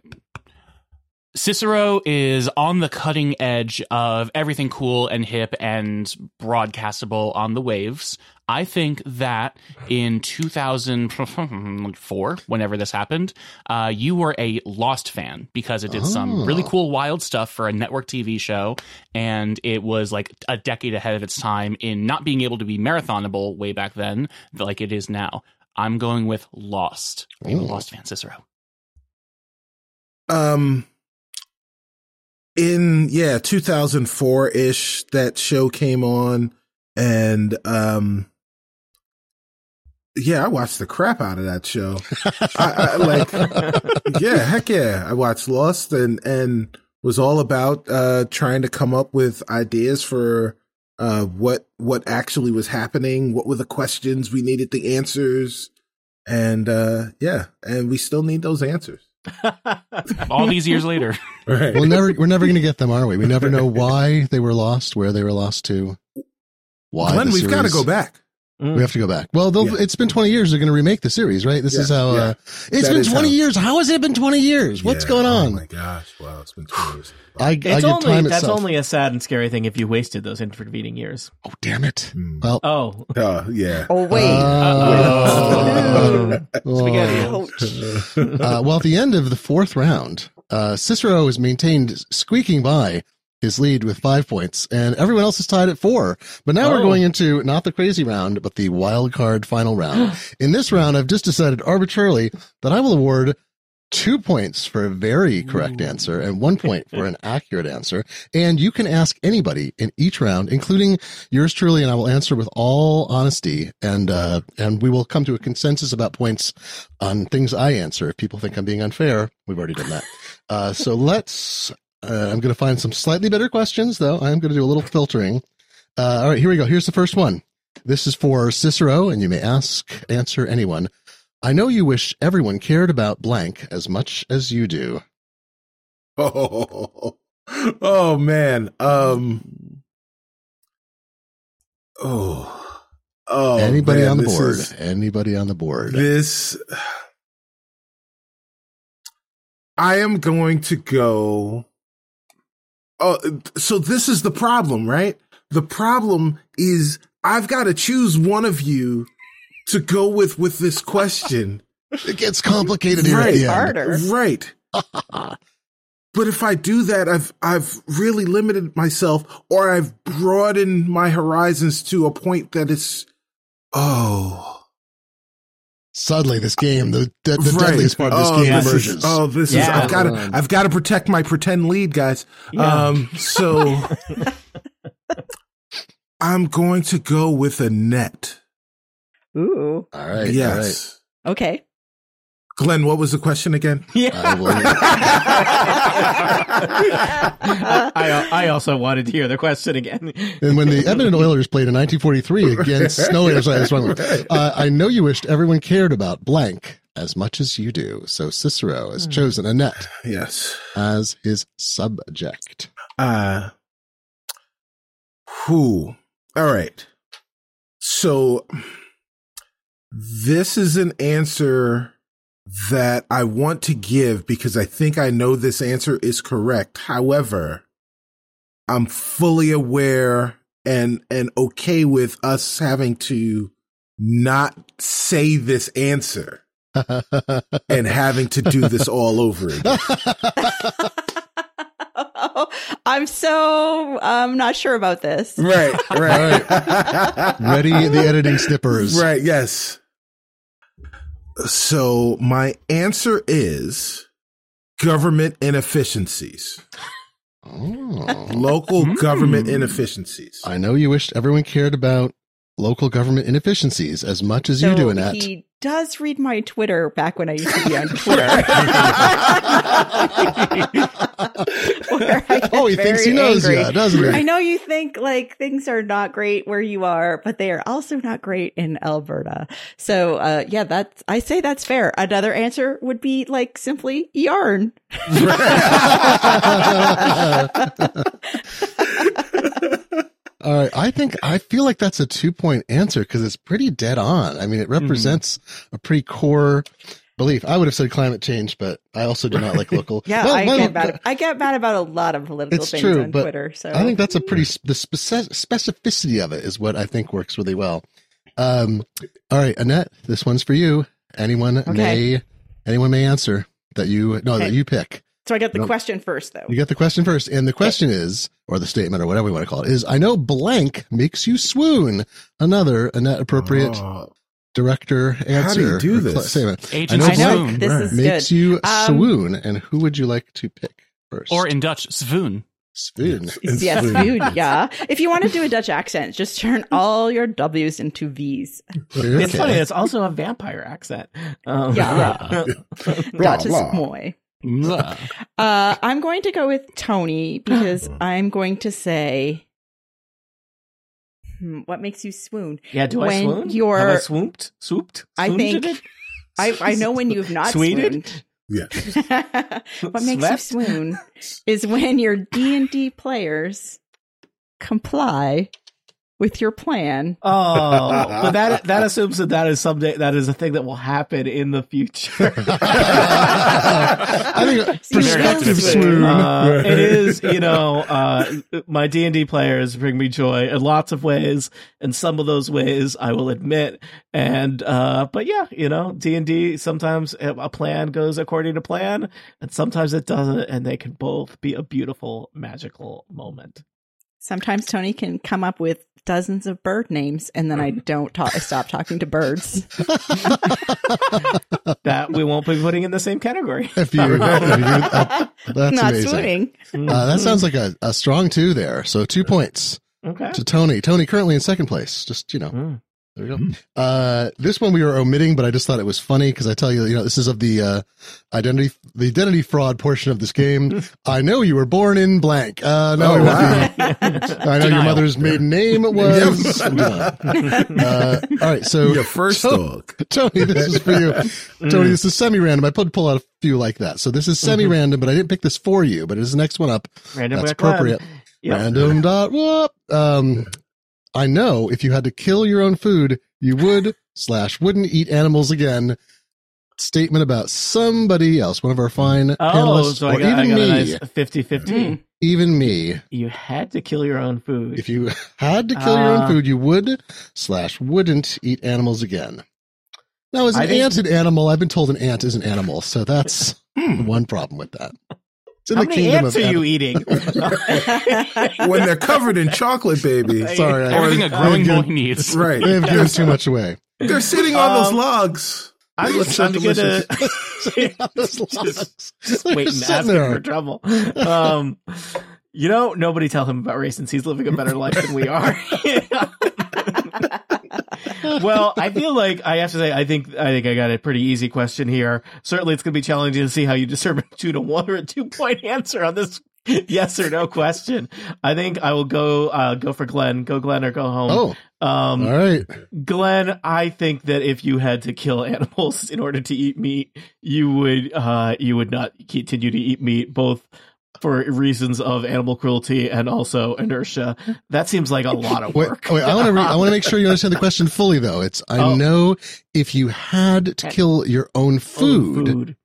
Cicero is on the cutting edge of everything cool and hip and broadcastable on the waves. I think that in 2004, whenever this happened, uh, you were a Lost fan because it did some Oh. really cool, wild stuff for a network TV show. And it was like a decade ahead of its time in not being able to be marathonable way back then, like it is now. I'm going with Lost. Are you a Ooh. Lost fan, Cicero? Um, in yeah, 2004 ish, that show came on, and um, yeah, I watched the crap out of that show. I, I, like, yeah, heck yeah, I watched Lost and and was all about uh trying to come up with ideas for uh what what actually was happening, what were the questions we needed the answers, and uh yeah, and we still need those answers. All these years later. Right. We'll never, we're never going to get them, are we? We never know why they were lost, where they were lost to. Why Glenn, we've got to go back. Mm. We have to go back. Well, Yeah. it's been 20 years. They're going to remake the series, right? This is how, yeah. uh, it's That been 20 how- years. How has it been 20 years? What's Yeah. going Oh on? my gosh! Wow, it's been two years. I, I It's give only time that's itself. only a sad and scary thing if you wasted those intervening years. oh, damn it. Hmm. Well, Oh, Oh yeah. Oh wait. Uh, Uh-oh. Spaghetti. Ouch. uh, well, at the end of the fourth round, uh, Cicero is maintained squeaking by his lead with five points, and everyone else is tied at four. But now we're Oh. going into not the crazy round, but the wild card final round. In this round, I've just decided arbitrarily that I will award two points for a very correct answer and one point for an accurate answer. And you can ask anybody in each round, including yours truly, and I will answer with all honesty. And, uh, and we will come to a consensus about points on things I answer. If people think I'm being unfair, we've already done that. Uh, so let's, uh, I'm going to find some slightly better questions though. I'm going to do a little filtering. Uh, all right, here we go. Here's the first one. This is for Cicero, and you may ask, answer anyone. I know you wish everyone cared about blank as much as you do. Oh, oh man. Um. Oh. Oh. Anybody man, on the board? is- Anybody on the board? This. I am going to go. Oh, so this is the problem, right? The problem is I've got to choose one of you to go with with this question. It gets complicated here at Right. the end. Harder. Right. But if I do that, I've I've really limited myself, or I've broadened my horizons to a point that it's oh Suddenly, this game, the, the, the right. deadliest part of this oh, game this emerges. Is, oh, this is I've got to I've got to protect my pretend lead, guys. Yeah. Um, so I'm going to go with Annette. Ooh. all right. yes, Okay. Glenn. What was the question again? All right. I I, I also wanted to hear the question again. and when the Edmonton Oilers played in 1943 against Snow, sorry, that's wrong. Uh, I know you wished everyone cared about blank as much as you do. So Cicero has chosen Annette Yes. as his subject. Uh, who? All right. So this is an answer that I want to give because I think I know this answer is correct. However, I'm fully aware and and okay with us having to not say this answer and having to do this all over again. I'm so um not sure about this. Right, right. Ready the editing snippers. Right, yes. So my answer is government inefficiencies. Oh. Local Hmm. government inefficiencies. I know you wished everyone cared about local government inefficiencies as much as you So do, Annette. he does read my Twitter back when I used to be on Twitter. Where I get oh, he thinks he knows angry. you, doesn't he? I know you think like things are not great where you are, but they are also not great in Alberta. So, uh, yeah, that's, I say that's fair. Another answer would be like simply yarn. All right. I think, I feel like that's a two point answer because it's pretty dead on. I mean, it represents a pretty core belief. I would have said climate change, but I also do not like local. Yeah, Well, I well, get mad. I get mad about a lot of political It's things true, on but Twitter. So I think that's a pretty, the speci- specificity of it is what I think works really well. Um, all right, Annette, this one's for you. Anyone may, anyone may answer that you, no, that you pick. So. I got the Nope. question first, though. You get the question first. And the question is, or the statement or whatever we want to call it is, I know blank makes you swoon. Another Annette appropriate Oh, director answer. How do you do this? cl- statement. Agent I know I know this Right. is Makes good. you Um, swoon. And who would you like to pick first? Or in Dutch, svoon. swoon. It's yes, food. food. Yeah. If you want to do a Dutch accent, just turn all your W's into V's. It's funny. It's also a vampire accent. Um, Yeah. Blah, Dutch is moi. Blah. Uh, I'm going to go with Tony because I'm going to say, hmm, what makes you swoon? Yeah, do I swoon? you're- Have I swooped? Swooped? I think- I, I know when you've not Sweened? swooned. Yeah. what makes Slept? you swoon is when your D and D players comply with your plan. Oh, but that that assumes that that is someday that is a thing that will happen in the future. I think perspective swoon. Uh, it is, you know, uh, my D and D players bring me joy in lots of ways, and some of those ways I will admit. And uh, but yeah, you know, D and D sometimes a plan goes according to plan, and sometimes it doesn't, and they can both be a beautiful, magical moment. Sometimes Tony can come up with dozens of bird names, and then I don't talk. I stop talking to birds. That we won't be putting in the same category. if you, if you uh, that's Not amazing. swooning. Uh, that sounds like a, a strong two there. So two points Okay. to Tony. Tony currently in second place. Just you know, Mm. There we go. Uh, this one we were omitting, but I just thought it was funny because I tell you, you know, this is of the uh, identity, the identity fraud portion of this game. I know you were born in blank. Uh, no, Oh, wow. I know your mother's maiden name was. uh, all right, so Your first So- dog. Tony, this is for you. Tony, this is semi-random. I put pull out a few like that. So this is semi-random, but I didn't pick this for you. But it's the next one up. Random That's Black Lab. appropriate. Yep. Random dot whoop. Um, I know if you had to kill your own food, you would slash wouldn't eat animals again. Statement about somebody else, one of our fine Oh, panelists, so I or got, I even got a me, nice 50 50. Mm. even me. You had to kill your own food. If you had to kill your own Uh, food, you would slash wouldn't eat animals again. Now, is an I think- ant an animal? I've been told an ant is an animal, so that's Hmm. one problem with that. It's in How the many kingdom ants of are you eating? When they're covered in chocolate, baby. Sorry, I- Everything a growing boy needs. Right. They have given too much away. They're sitting on those Um, logs. I'm They look just so trying to get a Just just waiting, sitting asking there. for trouble. Um, you know, nobody tell him about race since he's living a better life than we are. well, I feel like I have to say I think I think I got a pretty easy question here. Certainly, it's going to be challenging to see how you determine a two to one or a two point answer on this yes or no question. I think I will go uh, go for Glenn. Go Glenn or go home. Oh, Um, all right. Glenn, I think that if you had to kill animals in order to eat meat, you would uh you would not continue to eat meat both for reasons of animal cruelty and also inertia. That seems like a lot of work. wait, I want to. Re- I want to make sure you understand the question fully, though. It's I Oh. know if you had to kill your own Oh, food,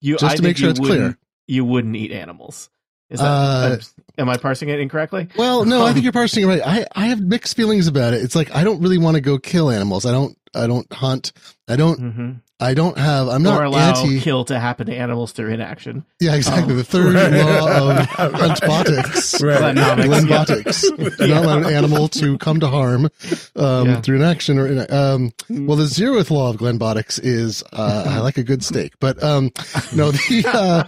You, Just I to make sure it's clear. You wouldn't eat animals. Is that, Uh, am I parsing it incorrectly? Well, no, I think you're parsing it right. I, I have mixed feelings about it. It's like I don't really want to go kill animals. I don't I don't hunt. I don't Mm-hmm. I don't have I'm Or not allow anti kill to happen to animals through inaction. Yeah, exactly. Oh. The third Right. law of Huntbotics. Right. Glenbotics. Do not allow an animal to come to harm um, Yeah. through an action or in um, well, the zeroth law of Glenn Glenbotics is uh, I like a good steak, but um, no, the uh,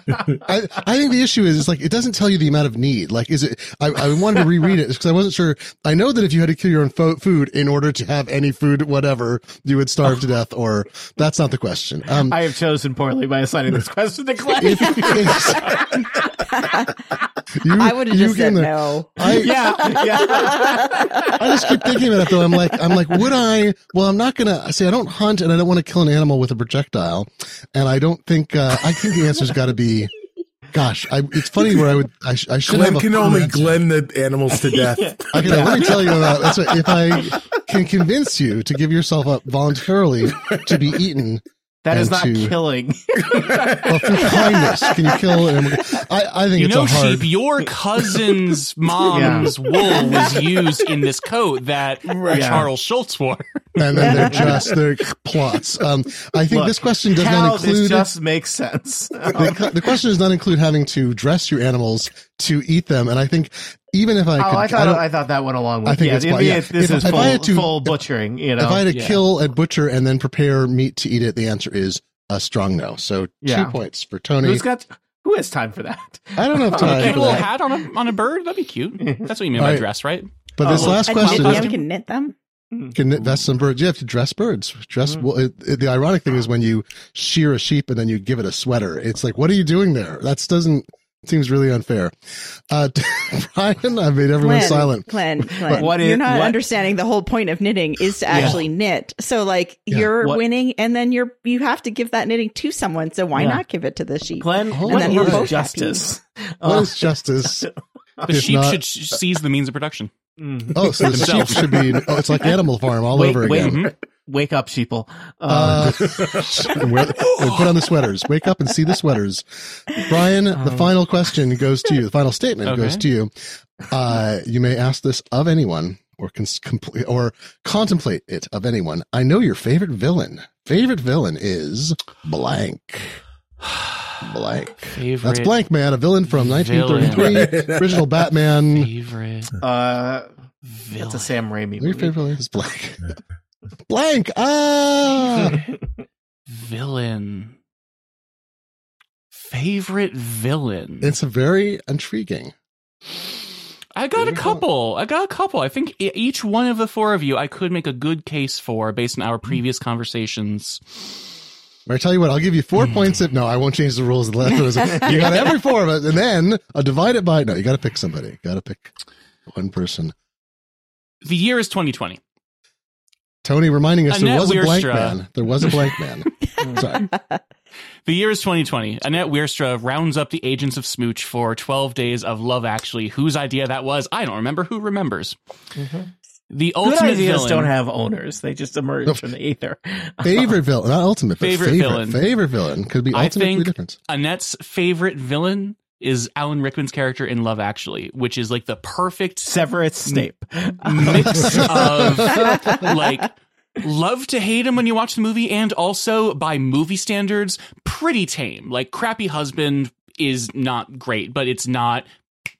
I, I think the issue is it's like it doesn't tell you the amount of need. Like, is it? I, I wanted to reread it because I wasn't sure. I know that if you had to kill your own fo- food in order to have any food, whatever, you would starve to death. Or that's not the question. Um, I have chosen poorly by assigning this question to Glenn. if, you, I would have just said can- no. I, yeah, yeah. I just keep thinking about it though. I'm like, I'm like, would I? Well, I'm not gonna say I don't hunt and I don't want to kill an animal with a projectile, and I don't think. Uh, I think the answer's got to be. Gosh, I, it's funny where I would. I, I should Glenn have a can only answer. Glenn the animals to death. I can, Let me tell you about that's what, if I can convince you to give yourself up voluntarily to be eaten. That is not to- killing. Well, through kindness, can you kill an animal? I, I think You it's know, a hard. sheep, your cousin's mom's wool was used in this coat that Right. Charles Schulz wore. and then they're just they're plots. Um, I think Look, this question does How not this include just makes sense. the, the question does not include having to dress your animals to eat them. And I think even if I Oh, could, I thought don't- I, thought that went along with. I think yeah, it's to yeah. it's- this If- is if full, I had to- full butchering. You know, if I had to Yeah. kill a butcher and then prepare meat to eat it, the answer is a strong no. So Yeah. two points for Tony. who's got who has time for that? I don't have Put time a for little hat on a on a bird. That'd be cute. That's what you mean by Alright. dress, right? But this Oh, last I question is yeah, we can knit them. can knit vest some birds. You have to dress birds. Dress. Mm. Well, it, it- the ironic thing is when you shear a sheep and then you give it a sweater. It's like, what are you doing there? That doesn't seems really unfair. Uh, Brian, I made everyone Glenn, silent. Glenn, Glenn, What you're not what- understanding the whole point of knitting is to actually knit. So like Yeah. you're What- winning and then you're you have to give that knitting to someone. So why Yeah. not give it to the sheep? Glenn, Oh, what then is we're both happy. justice? What Uh, is justice? The sheep not- should seize the means of production. Mm. Oh, so the sheep should be. Oh, it's like Animal Farm all wait, over wait, again. Wake up, sheeple. Uh, Uh, wear- put on the sweaters. Wake up and see the sweaters. Brian, the Um, final question goes to you. The final statement Okay. goes to you. Uh, you may ask this of anyone or cons- complete or contemplate it of anyone. I know your favorite villain. Favorite villain is blank. Blank. Favorite. That's blank man, a villain from Villain. 1933, original Batman. Favorite uh, villain. that's a Sam Raimi Your movie. favorite villain is blank. Blank. Ah. villain. Favorite villain. It's a very intriguing. I got a couple. I got a couple. I think each one of the four of you, I could make a good case for based on our hmm. previous conversations. I tell you what, I'll give you four hmm. points if no, I won't change the rules. of the left was you got every four of it, and then I'll divide it by no. You got to pick somebody. Got to pick one person. The year is 2020. Tony reminding us there Annette was a blank man. There was a blank man. Sorry. The year is 2020. Annette Wierstra rounds up the agents of Smooch for 12 days of Love Actually. Whose idea that was, I don't remember. Who remembers? Mhm. The Good ultimate ideas villain. don't have owners; they just emerge No. from the ether. Favorite villain, not ultimate, but Favorite favorite, villain. Favorite villain could be I ultimately think- different. Annette's favorite villain is Alan Rickman's character in Love Actually, which is like the perfect Severus Snape. mix of like love to hate him when you watch the movie and also by movie standards pretty tame like crappy husband is not great but it's not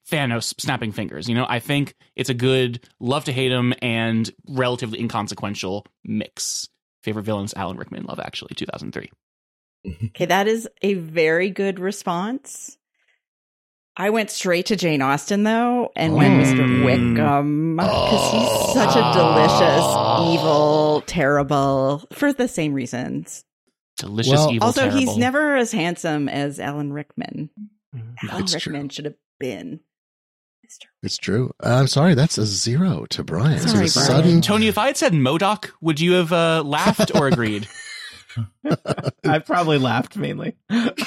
thanos snapping fingers you know i think it's a good love to hate him and relatively inconsequential mix favorite villains alan rickman love actually 2003 Okay, that is a very good response. I went straight to Jane Austen though, and went Mm. Mr. Wickham because he's such a delicious, evil, terrible for the same reasons. delicious Well, evil also, he's never as handsome as Alan Rickman. Alan It's true. Rickman should have been Mr. It's true. I'm sorry, that's a zero to Brian. Sorry, the Brian. sudden tony if i had said MODOK would you have uh, laughed or agreed I probably laughed mainly. That's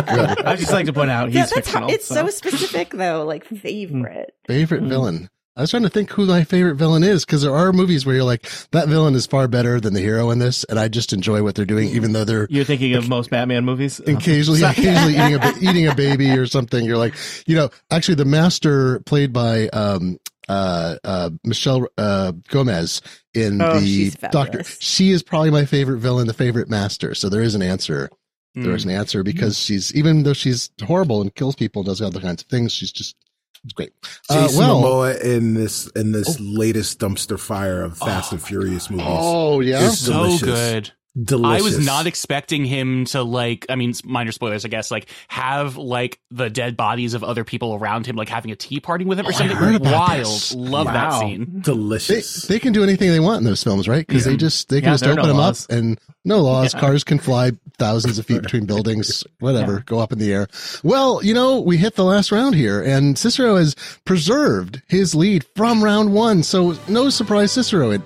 good. I just like to point out he's Yeah, that's fictional. how, it's so. so. specific though, like favorite. favorite Mm. villain. I was trying to think who my favorite villain is because there are movies where you're like, that villain is far better than the hero in this, and I just enjoy what they're doing, even though they're You're thinking of most Batman movies? occasionally occasionally eating a eating a baby or something. You're like, you know, actually the master played by um uh uh Michelle uh Gomez in Oh, the Doctor. She is probably my favorite villain, the favorite master. So there is an answer. Hmm. There is an answer because she's even though she's horrible and kills people and does other kinds of things, she's just it's great. Uh, Jason well, Momoa in this in this latest dumpster fire of Fast and Furious movies. oh yeah, Is so delicious. good Delicious. I was not expecting him to like. I mean, minor spoilers, I guess. Like have like the dead bodies of other people around him, like having a tea party with him or Oh, I something. heard about Wild, this. love that scene. delicious. they can do anything they want in those films, right? Because Yeah. they just they can Yeah, just open no them laws. up and no laws. Yeah. Cars can fly thousands of feet between buildings, whatever, Yeah. go up in the air. Well, you know, we hit the last round here, and Cicero has preserved his lead from round one. So no surprise, Cicero at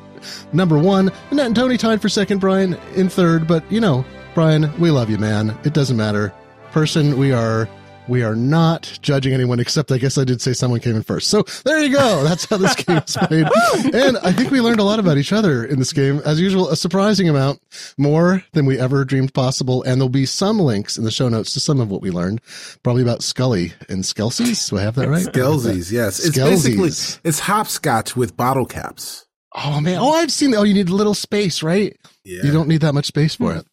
number one. Annette and Tony tied for second. Brian in third, but you know, Brian, we love you, man. It doesn't matter. Person, we are we are not judging anyone except I guess I did say someone came in first. So there you go. That's how this game is played. and I think we learned a lot about each other in this game. As usual, a surprising amount, more than we ever dreamed possible. And there'll be some links in the show notes to some of what we learned, probably about Skully and Skelzies. Do I have that right? Skelzies, yes. It's basically it's hopscotch with bottle caps. Oh man. Oh, I've seen. Oh, you need a little space, right? Yeah. You don't need that much space for hmm. it.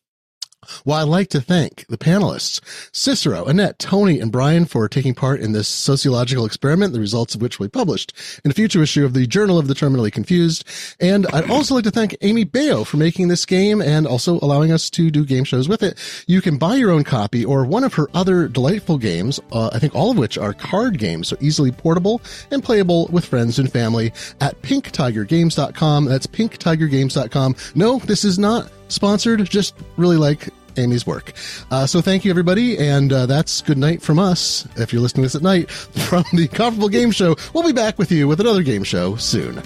Well, I'd like to thank the panelists, Cicero, Annette, Tony, and Brian for taking part in this sociological experiment, the results of which will be published in a future issue of the Journal of the Terminally Confused. And I'd also like to thank Amy Baio for making this game and also allowing us to do game shows with it. You can buy your own copy or one of her other delightful games, uh, I think all of which are card games, so easily portable and playable with friends and family at pinktigergames.com. That's pinktigergames.com. No, this is not sponsored, just really like Amy's work. Uh, so thank you, everybody, and uh, that's good night from us. If you're listening to this at night from the Incomparable Game Show, we'll be back with you with another game show soon.